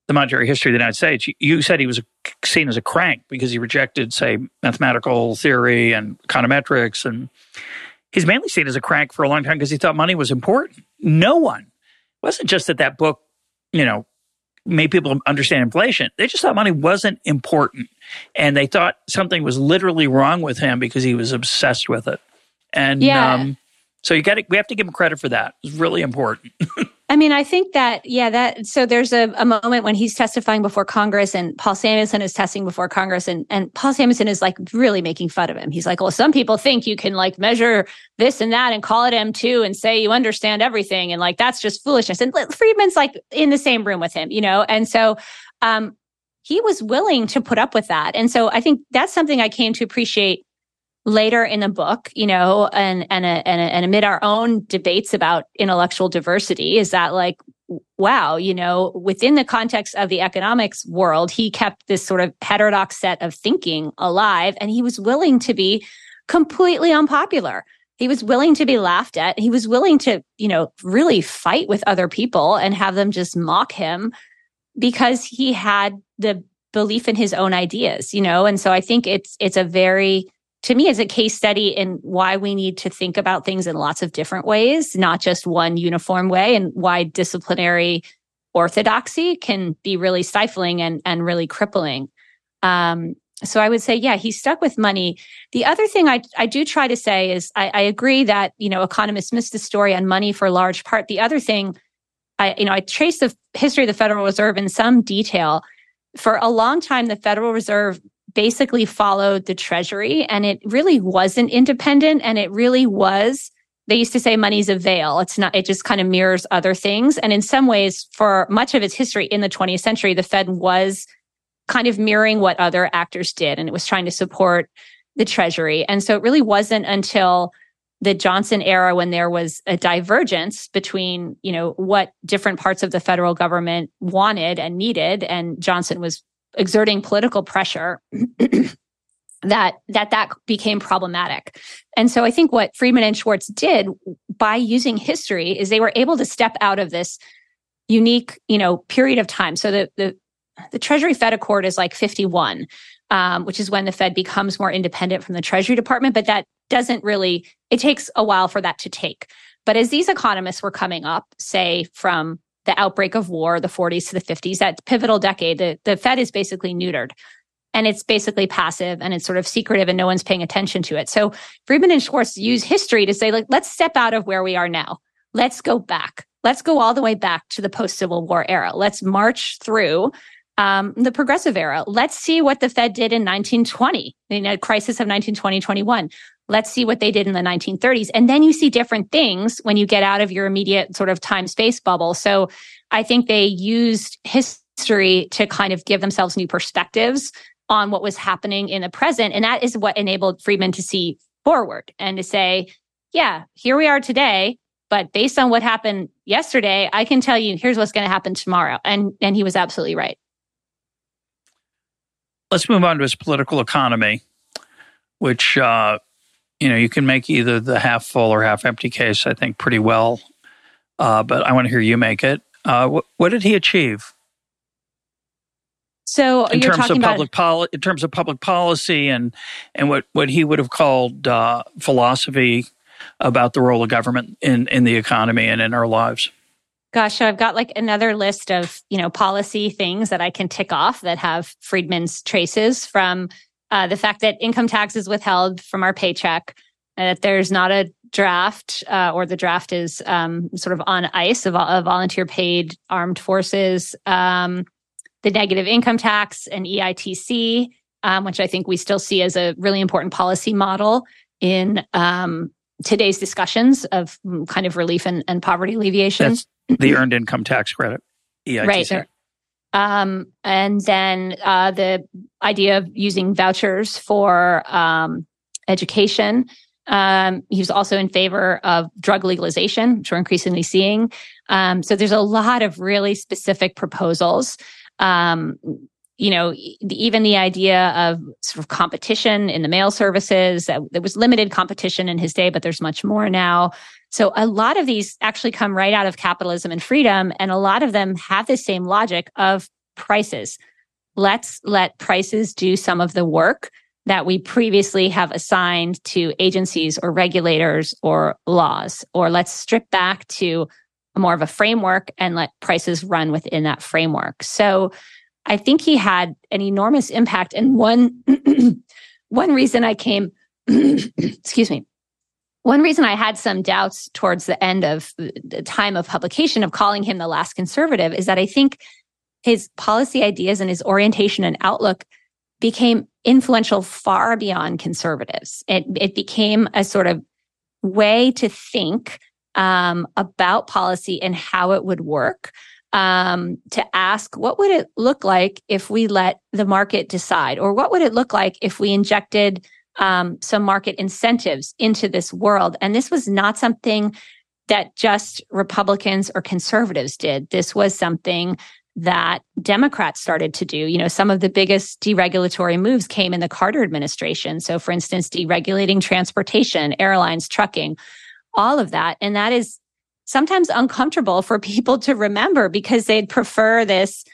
the monetary history of the United States, you said he was seen as a crank because he rejected, say, mathematical theory and econometrics. And he's mainly seen as a crank for a long time because he thought money was important. No one, it wasn't just that that book, you know, made people understand inflation. They just thought money wasn't important. And they thought something was literally wrong with him because he was obsessed with it. And yeah. um, so you got to, we have to give him credit for that. It's really important. *laughs* I mean, I think that, yeah, that, so there's a, a, moment when he's testifying before Congress and Paul Samuelson is testing before Congress and, and Paul Samuelson is like really making fun of him. He's like, well, some people think you can like measure this and that and call it M2 and say you understand everything. And like, that's just foolishness. And Friedman's like in the same room with him, you know? And so, um, he was willing to put up with that. And so I think that's something I came to appreciate later in the book, you know, and and and, and amid our own debates about intellectual diversity, is that like, wow, you know, within the context of the economics world, he kept this sort of heterodox set of thinking alive, and he was willing to be completely unpopular. He was willing to be laughed at. He was willing to, you know, really fight with other people and have them just mock him because he had the belief in his own ideas, you know? And so I think it's, it's a very, to me is a case study in why we need to think about things in lots of different ways, not just one uniform way, and why disciplinary orthodoxy can be really stifling and, and really crippling. Um, so I would say, yeah, he's stuck with money. The other thing I, I do try to say is I, I agree that, you know, economists miss the story on money for a large part. The other thing, I, you know, I trace the history of the Federal Reserve in some detail. For a long time, the Federal Reserve basically followed the treasury and it really wasn't independent and it really was they used to say money's a veil it's not it just kind of mirrors other things and in some ways for much of its history in the 20th century the fed was kind of mirroring what other actors did and it was trying to support the treasury and so it really wasn't until the Johnson era when there was a divergence between, you know, what different parts of the federal government wanted and needed. And Johnson was exerting political pressure *clears throat* that that that became problematic. And so I think what Friedman and Schwartz did by using history is they were able to step out of this unique, you know, period of time. So the the the Treasury Fed Accord is like 51, um, which is when the Fed becomes more independent from the Treasury Department. But that doesn't really, it takes a while for that to take. But as these economists were coming up, say from the outbreak of war, the 40s to the 50s, that pivotal decade, the, the Fed is basically neutered and it's basically passive and it's sort of secretive and no one's paying attention to it. So Friedman and Schwartz use history to say, like, let's step out of where we are now. Let's go back. Let's go all the way back to the post Civil War era. Let's march through um, the progressive era. Let's see what the Fed did in 1920, the you crisis of 1920, 21. Let's see what they did in the 1930s. And then you see different things when you get out of your immediate sort of time space bubble. So I think they used history to kind of give themselves new perspectives on what was happening in the present. And that is what enabled Friedman to see forward and to say, yeah, here we are today. But based on what happened yesterday, I can tell you here's what's going to happen tomorrow. And, and he was absolutely right. Let's move on to his political economy, which uh, you know, you can make either the half full or half empty case, I think, pretty well. Uh, but I want to hear you make it. Uh, what, what did he achieve? So in terms of public policy, in terms of public policy, and and what what he would have called uh, philosophy about the role of government in in the economy and in our lives. Gosh, so I've got like another list of you know policy things that I can tick off that have Friedman's traces from uh, the fact that income tax is withheld from our paycheck, that there's not a draft uh, or the draft is um, sort of on ice of, of volunteer paid armed forces. Um, the negative income tax and EITC, um, which I think we still see as a really important policy model in um, today's discussions of mm, kind of relief and, and poverty alleviation. That's the earned income tax credit, EITC. Right. Um, and then uh, the idea of using vouchers for um, education. Um, he was also in favor of drug legalization, which we're increasingly seeing. Um, so there's a lot of really specific proposals um, you know, even the idea of sort of competition in the mail services, there was limited competition in his day, but there's much more now. So a lot of these actually come right out of capitalism and freedom. And a lot of them have the same logic of prices. Let's let prices do some of the work that we previously have assigned to agencies or regulators or laws, or let's strip back to more of a framework and let prices run within that framework. So I think he had an enormous impact. And one, *clears throat* one reason I came, *clears throat* excuse me, one reason I had some doubts towards the end of the time of publication of calling him the last conservative is that I think his policy ideas and his orientation and outlook became influential far beyond conservatives. It, it became a sort of way to think um, about policy and how it would work um, to ask what would it look like if we let the market decide or what would it look like if we injected um, some market incentives into this world and this was not something that just republicans or conservatives did this was something that democrats started to do you know some of the biggest deregulatory moves came in the carter administration so for instance deregulating transportation airlines trucking all of that. And that is sometimes uncomfortable for *laughs* people to remember because they'd prefer this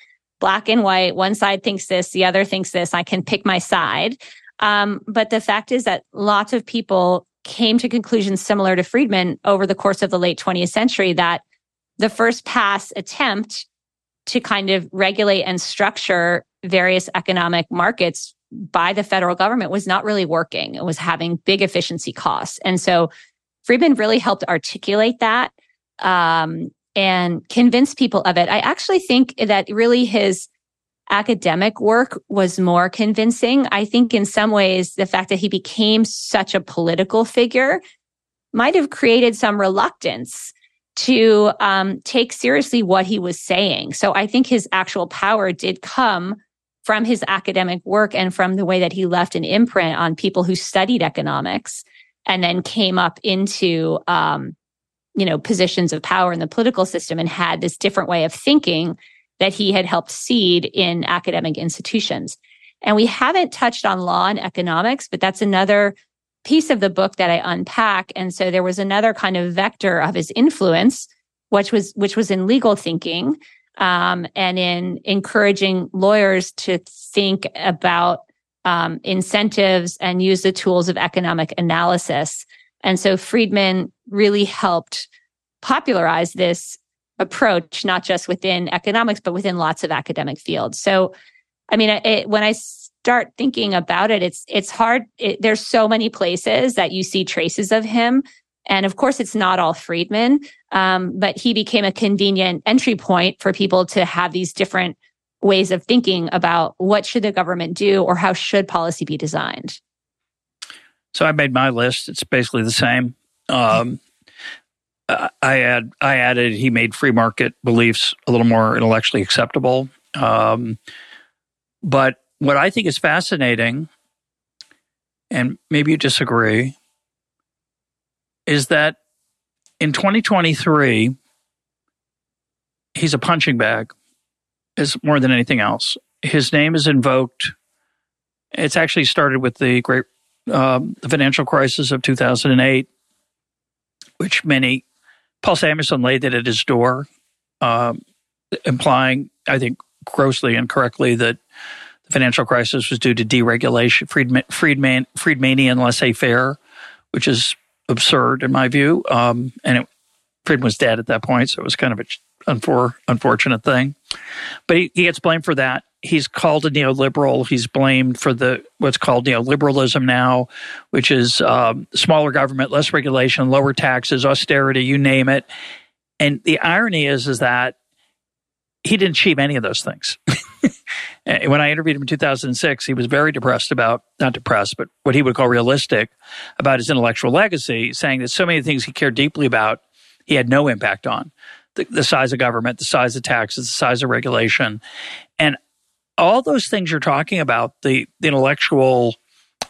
black and white. One side thinks this, the other thinks this. I can pick my side. Um, but the fact is that lots of people came to conclusions similar to Friedman over the course of the late 20th century that the first pass attempt to kind of regulate and structure various economic markets by the federal government was not really working. It was having big efficiency costs. And so Friedman really helped articulate that um, and convince people of it. I actually think that really his academic work was more convincing. I think in some ways, the fact that he became such a political figure might have created some reluctance to um, take seriously what he was saying. So I think his actual power did come from his academic work and from the way that he left an imprint on people who studied economics and then came up into um, you know positions of power in the political system and had this different way of thinking that he had helped seed in academic institutions and we haven't touched on law and economics but that's another piece of the book that i unpack and so there was another kind of vector of his influence which was which was in legal thinking um, and in encouraging lawyers to think about um, incentives and use the tools of economic analysis. And so Friedman really helped popularize this approach, not just within economics, but within lots of academic fields. So, I mean, it, when I start thinking about it, it's it's hard. It, there's so many places that you see traces of him, and of course, it's not all Friedman, um, but he became a convenient entry point for people to have these different ways of thinking about what should the government do or how should policy be designed. So I made my list. It's basically the same. Um, I add I added he made free market beliefs a little more intellectually acceptable. Um, but what I think is fascinating, and maybe you disagree, is that in 2023 he's a punching bag is more than anything else. His name is invoked. It's actually started with the great um, the financial crisis of 2008, which many, Paul Samuelson laid it at his door, um, implying, I think, grossly and incorrectly that the financial crisis was due to deregulation, Friedman, Friedman, Friedmanian laissez faire, which is absurd in my view. Um, and it, Friedman was dead at that point, so it was kind of an unfor, unfortunate thing. But he, he gets blamed for that. He's called a neoliberal. He's blamed for the what's called neoliberalism now, which is um, smaller government, less regulation, lower taxes, austerity, you name it. And the irony is, is that he didn't achieve any of those things. *laughs* when I interviewed him in 2006, he was very depressed about, not depressed, but what he would call realistic about his intellectual legacy, saying that so many things he cared deeply about, he had no impact on the, the size of government, the size of taxes, the size of regulation. And all those things you're talking about, the, the intellectual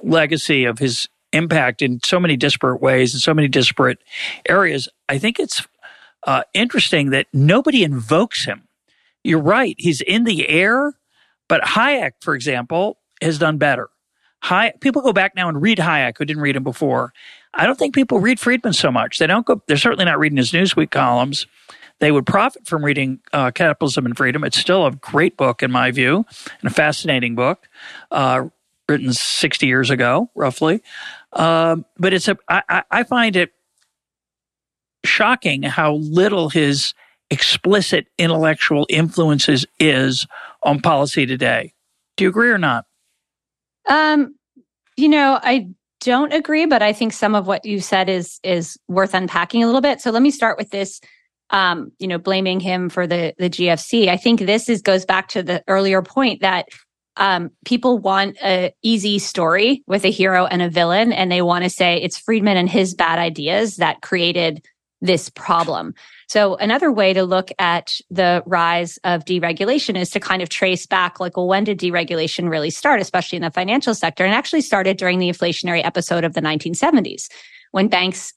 legacy of his impact in so many disparate ways in so many disparate areas, I think it's uh, interesting that nobody invokes him. You're right. He's in the air, but Hayek, for example, has done better. Hayek, people go back now and read Hayek who didn't read him before. I don't think people read Friedman so much. They don't go, they're certainly not reading his Newsweek columns. They would profit from reading uh, Capitalism and Freedom. It's still a great book, in my view, and a fascinating book, uh, written 60 years ago, roughly. Um, but it's a, I, I find it shocking how little his explicit intellectual influences is on policy today. Do you agree or not? Um, you know, I don't agree, but I think some of what you said is is worth unpacking a little bit. So let me start with this. Um, you know, blaming him for the the GFC. I think this is goes back to the earlier point that um, people want a easy story with a hero and a villain, and they want to say it's Friedman and his bad ideas that created this problem. So another way to look at the rise of deregulation is to kind of trace back, like, well, when did deregulation really start, especially in the financial sector? And actually started during the inflationary episode of the 1970s when banks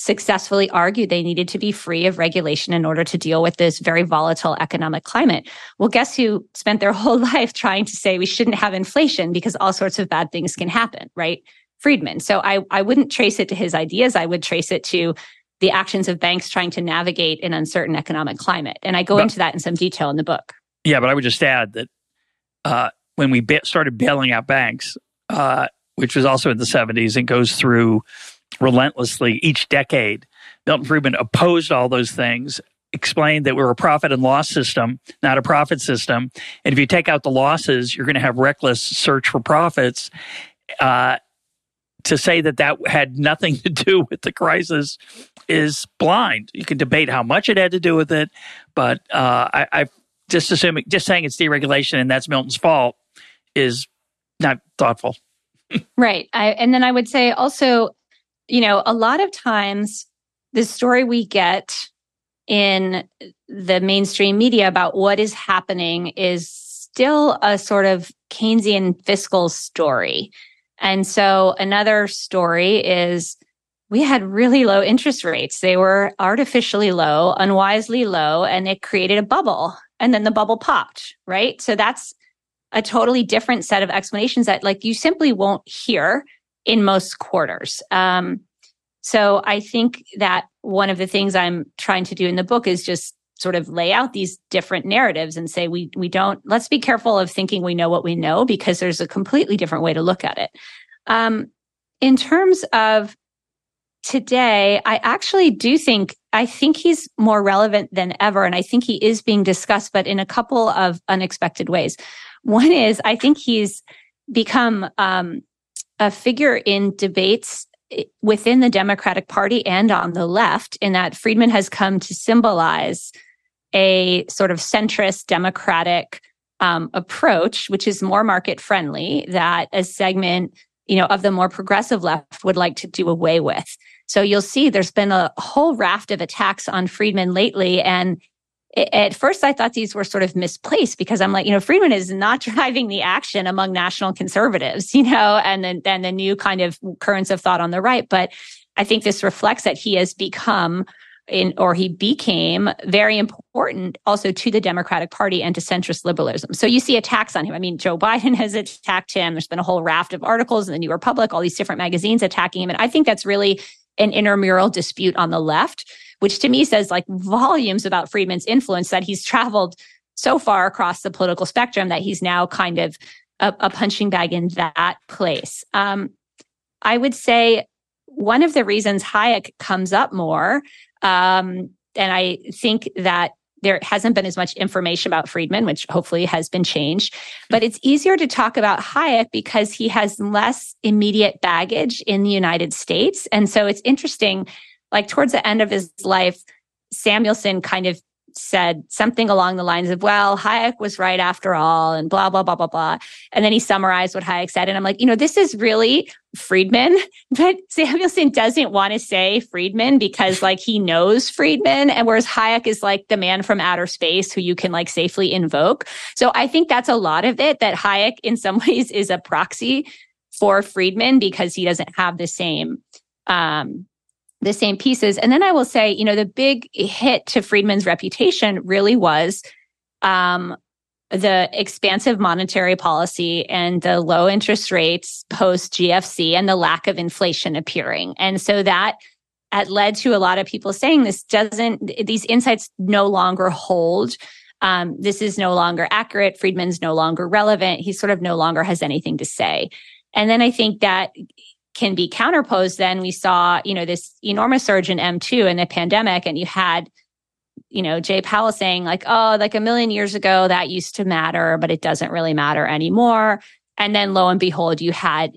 successfully argued they needed to be free of regulation in order to deal with this very volatile economic climate. Well, guess who spent their *laughs* whole life trying to say we shouldn't have inflation because all sorts of bad things can happen, right? Friedman. So I, I wouldn't trace it to his ideas. I would trace it to the actions of banks trying to navigate an uncertain economic climate. And I go but, into that in some detail in the book. Yeah, but I would just add that uh, when we ba- started bailing out banks, uh, which was also in the 70s and goes through relentlessly each decade, Milton Friedman opposed all those things, explained that we're a profit and loss system, not a profit system. And if you take out the losses, you're going to have reckless search for profits. Uh, to say that that had nothing to do *laughs* with the crisis is blind. You can debate how much it had to do with it, but uh, I, I just assuming just saying it's deregulation and that's Milton's fault is not thoughtful. right. I, and then I would say also, you know, a lot of times the story we get in the mainstream media about what is happening is still a sort of Keynesian fiscal story. And so another story is we had really low interest rates. They were artificially low, unwisely low, and it created a bubble. And then the bubble popped, right? So that's a totally different set of explanations that like you simply won't hear in most quarters. Um, so I think that one of the things I'm trying to do in the book is just sort of lay out these different narratives and say we we don't let's be careful of thinking we know what we know because there's a completely different way to look at it. Um, in terms of today, I actually do think I think he's more relevant than ever, and I think he is being discussed, but in a couple of unexpected ways. One is I think he's become um, a figure in debates eh, within the Democratic Party and on the left, in that Friedman has come to symbolize a sort of centrist democratic um, approach, which is more market friendly, that a segment you know, of the more progressive left would like to do away with. So you'll see there's been a whole raft of attacks on Friedman lately. And at first I thought these were sort of misplaced because I'm like, you know, Friedman is not *laughs* driving the action among national conservatives, you know, and then, the new kind of currents of thought on the right. But I think this reflects that he has become in, or he became very important also to the Democratic Party and to centrist liberalism. So you see attacks on him. I mean, Joe Biden *laughs* has attacked him. There's been a whole raft of articles in the New Republic, all these different magazines attacking him. And I think that's really an intramural dispute on the left, which to me says like volumes about Friedman's influence that he's traveled so far across the political spectrum that he's now kind of a, a punching bag in that place. Um, I would say one of the reasons Hayek comes up more, um, and I think that there hasn't been as much information about Friedman, which hopefully has been changed. But it's easier to talk about Hayek because he has less immediate baggage in the United States. And so it's interesting, like towards the end of his life, Samuelson kind of said something along the lines of, well, Hayek was right after all, and blah, blah, blah, blah, blah. And then he summarized what Hayek said. And I'm like, you know, this is really Friedman, *laughs* but Samuelson doesn't want to say Friedman because like he knows Friedman. And whereas Hayek is like the man from outer space who you can like safely invoke. So I think that's a lot of it that Hayek in some *laughs* ways is a proxy for Friedman because he doesn't have the same, um, the same pieces. And then I will say, you know, the big hit to Friedman's reputation really was um, the expansive monetary policy and the low interest rates post GFC and the lack of inflation appearing. And so that led to a lot of people saying this doesn't, these insights no longer hold. Um, this is no longer accurate. Friedman's no longer relevant. He sort of no longer has anything to say. And then I think that can be counterposed, then we saw, you know, this enormous surge in M2 in the pandemic, and you had, you know, Jay Powell saying, like, oh, like a million years ago, that used to matter, but it doesn't really matter anymore. And then lo and behold, you had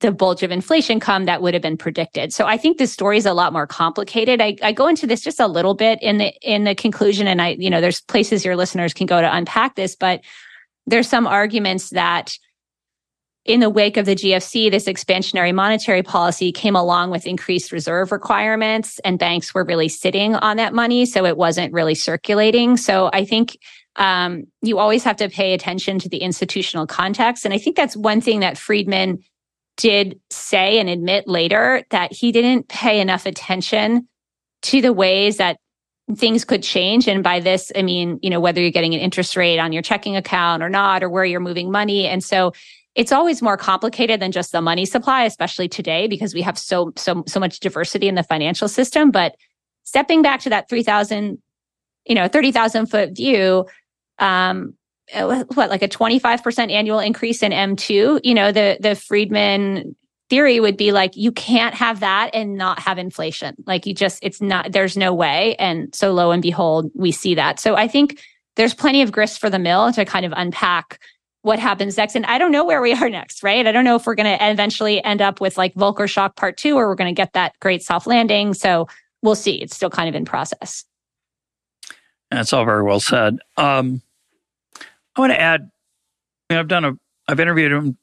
the bulge of inflation come that would have been predicted. So I think the story is a lot more complicated. I, I go into this just a little bit in the in the conclusion, and I, you know, there's places your listeners can go to unpack this, but there's some arguments that in the wake of the GFC, this expansionary monetary policy came along with increased reserve requirements, and banks were really sitting on that money. So it wasn't really circulating. So I think um, you always have to pay attention to the institutional context. And I think that's one thing that Friedman did say and admit later that he didn't pay enough attention to the ways that things could change. And by this, I mean, you know, whether you're getting an interest rate on your checking account or not, or where you're moving money. And so it's always more complicated than just the money supply, especially today because we have so so so much diversity in the financial system. But stepping back to that three thousand, you know, thirty thousand foot view, um, what like a twenty five percent annual increase in M two. You know, the the Friedman theory would be like you can't have that and not have inflation. Like you just it's not there's no way. And so lo and behold, we see that. So I think there's plenty of grist for the mill to kind of unpack what happens next. And I don't know where we are *laughs* next, right? I don't know if we're going to eventually end up with like Volcker shock part two, or we're going to get that great soft landing. So we'll see. It's still kind of in process. That's all very well said. Um, I want to add, you know, I've done a, I've interviewed him.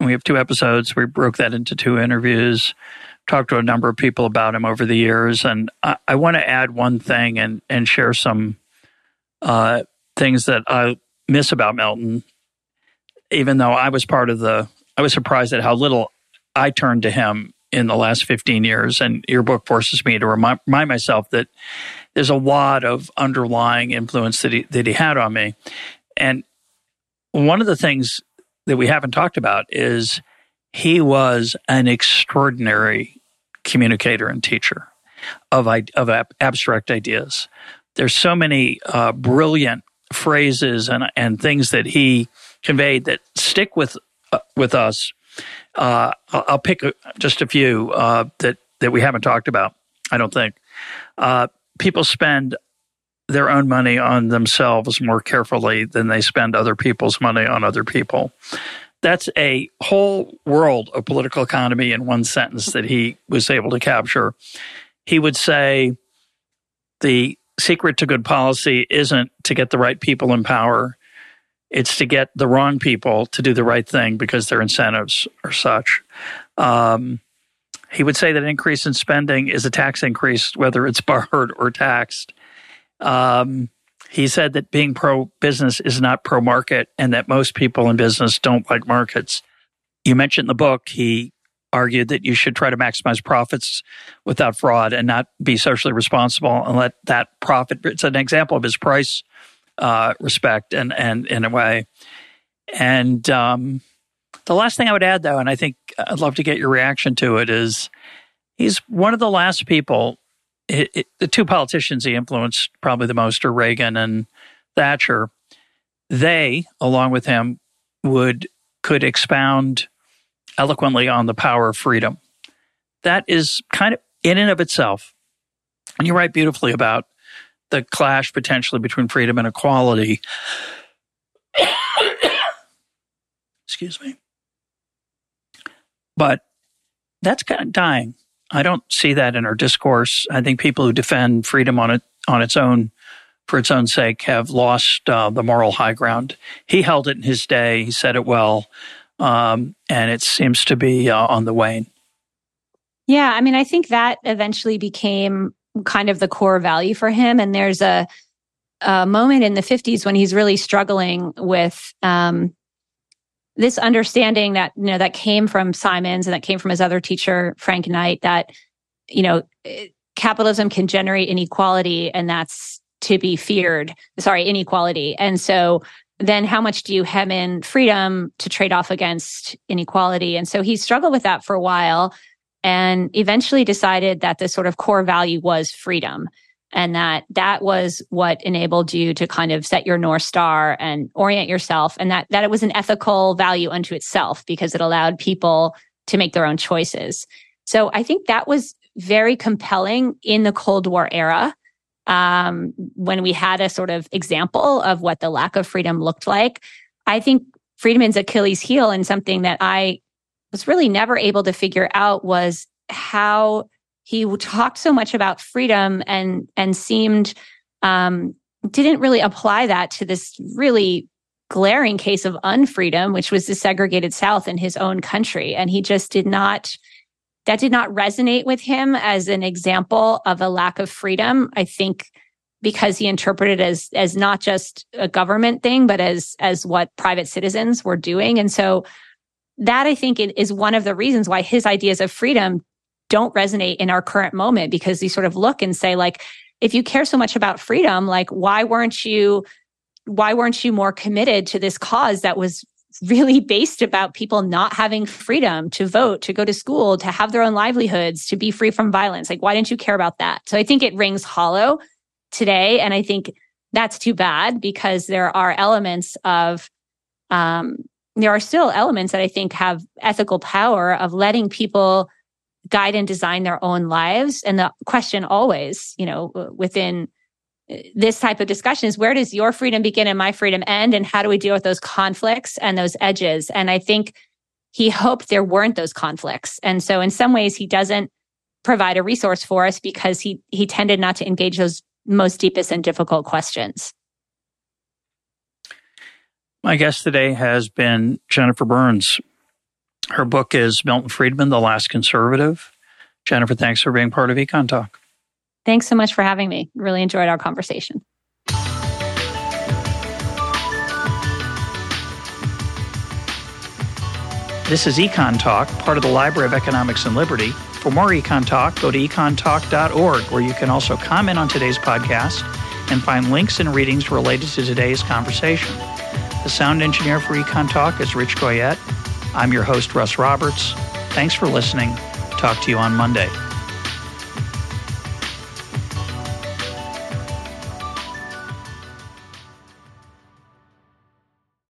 We have two episodes. We broke that into two interviews. Talked to a number of people about him over the years, and I, I want to add one thing and and share some uh, things that I miss about Milton even though I was part of the, I was surprised at how little I turned to him in the last 15 years. And your book forces me to remind, myself that there's a lot of underlying influence that he, that he had on me. And one of the things that we haven't talked about is he was an extraordinary communicator and teacher of, of abstract ideas. There's so many uh, brilliant phrases and, and things that he conveyed that stick with uh, with us. Uh, I'll pick just a few uh, that that we haven't talked about. I don't think uh, people spend their own money on themselves more carefully than they spend other people's money on other people. That's a whole world of political economy in one sentence that he was able to capture. He would say the secret to good policy isn't to get the right people in power. It's to get the wrong people to do the right thing because their incentives are such. Um, he would say that an increase in spending is a tax increase, whether it's *laughs* borrowed or taxed. Um, he said that being pro business is not pro market and that most people in business don't like markets. You mentioned in the book, he argued that you should try to maximize profits without fraud and not be socially responsible and let that profit. It's an example of his price uh, respect and and in a way. And um, the last thing I would add, though, and I think I'd love to get your reaction to it, is he's one of the last people. It, it, the two politicians he influenced probably the most are Reagan and Thatcher. They, along with him, would could expound eloquently on the power of freedom. That is kind of in and of itself. And you write beautifully about the clash potentially between freedom and equality. Excuse me. But that's kind of dying. I don't see that in our discourse. I think people who defend freedom on it on its own for its own sake have lost uh, the moral high ground. He held it in his day. He said it well, um, and it seems to be uh, on the wane. Yeah, I mean, I think that eventually became kind of the core value for him. And there's a, a moment in the 50s when he's really struggling with um, this understanding that you know that came from Simons and that came from his other teacher Frank Knight that you know capitalism can generate inequality and that's to be feared. Sorry, inequality. And so then how much do you hem in freedom to trade off against inequality? And so he struggled with that for a while and eventually decided that the sort of core value was freedom and that that was what enabled you to kind of set your north star and orient yourself and that that it was an ethical value unto itself because it allowed people to make their own choices. So i think that was very compelling in the cold war era um, when we had a sort of example of what the lack of freedom looked like. I think friedman's achilles heel and something that i was really never able to figure out was how he talked so much about freedom and and seemed um, didn't really apply that to this really glaring case of unfreedom, which was the segregated South in his own country, and he just did not. That did not resonate with him as an example of a lack of freedom. I think because he interpreted as as not just a government thing, but as as what private citizens were doing, and so that I think is one of the reasons why his ideas of freedom don't resonate in our current moment because you sort of look and say like, if you care so much about freedom, like why weren't you, why weren't you more committed to this cause that was really based about people not having freedom to vote, to go to school, to have their own livelihoods, to be free from violence? Like, why didn't you care about that? So I think it rings hollow today. And I think that's too bad because there are elements of, um, there are still elements that I think have ethical power of letting people guide and design their own lives. And the question always, you know, within uh, this type of discussion is where does your freedom begin and my freedom end? And how do we deal with those conflicts and those edges? And I think he hoped there weren't those conflicts. And so in some ways, he doesn't provide a resource for us because he, he tended not to engage those most deepest and difficult questions. My guest today has been Jennifer Burns. Her book is Milton Friedman, The Last Conservative. Jennifer, thanks for being part of EconTalk. Thanks so much for having me. Really enjoyed our conversation. This is EconTalk, part of the Library of Economics and Liberty. For more EconTalk, go to econtalk.org, where you can also comment on today's podcast and find links and readings related to today's conversation. The sound engineer for EconTalk is Rich Goyette. I'm your host, Russ Roberts. Thanks for listening. Talk to you on Monday.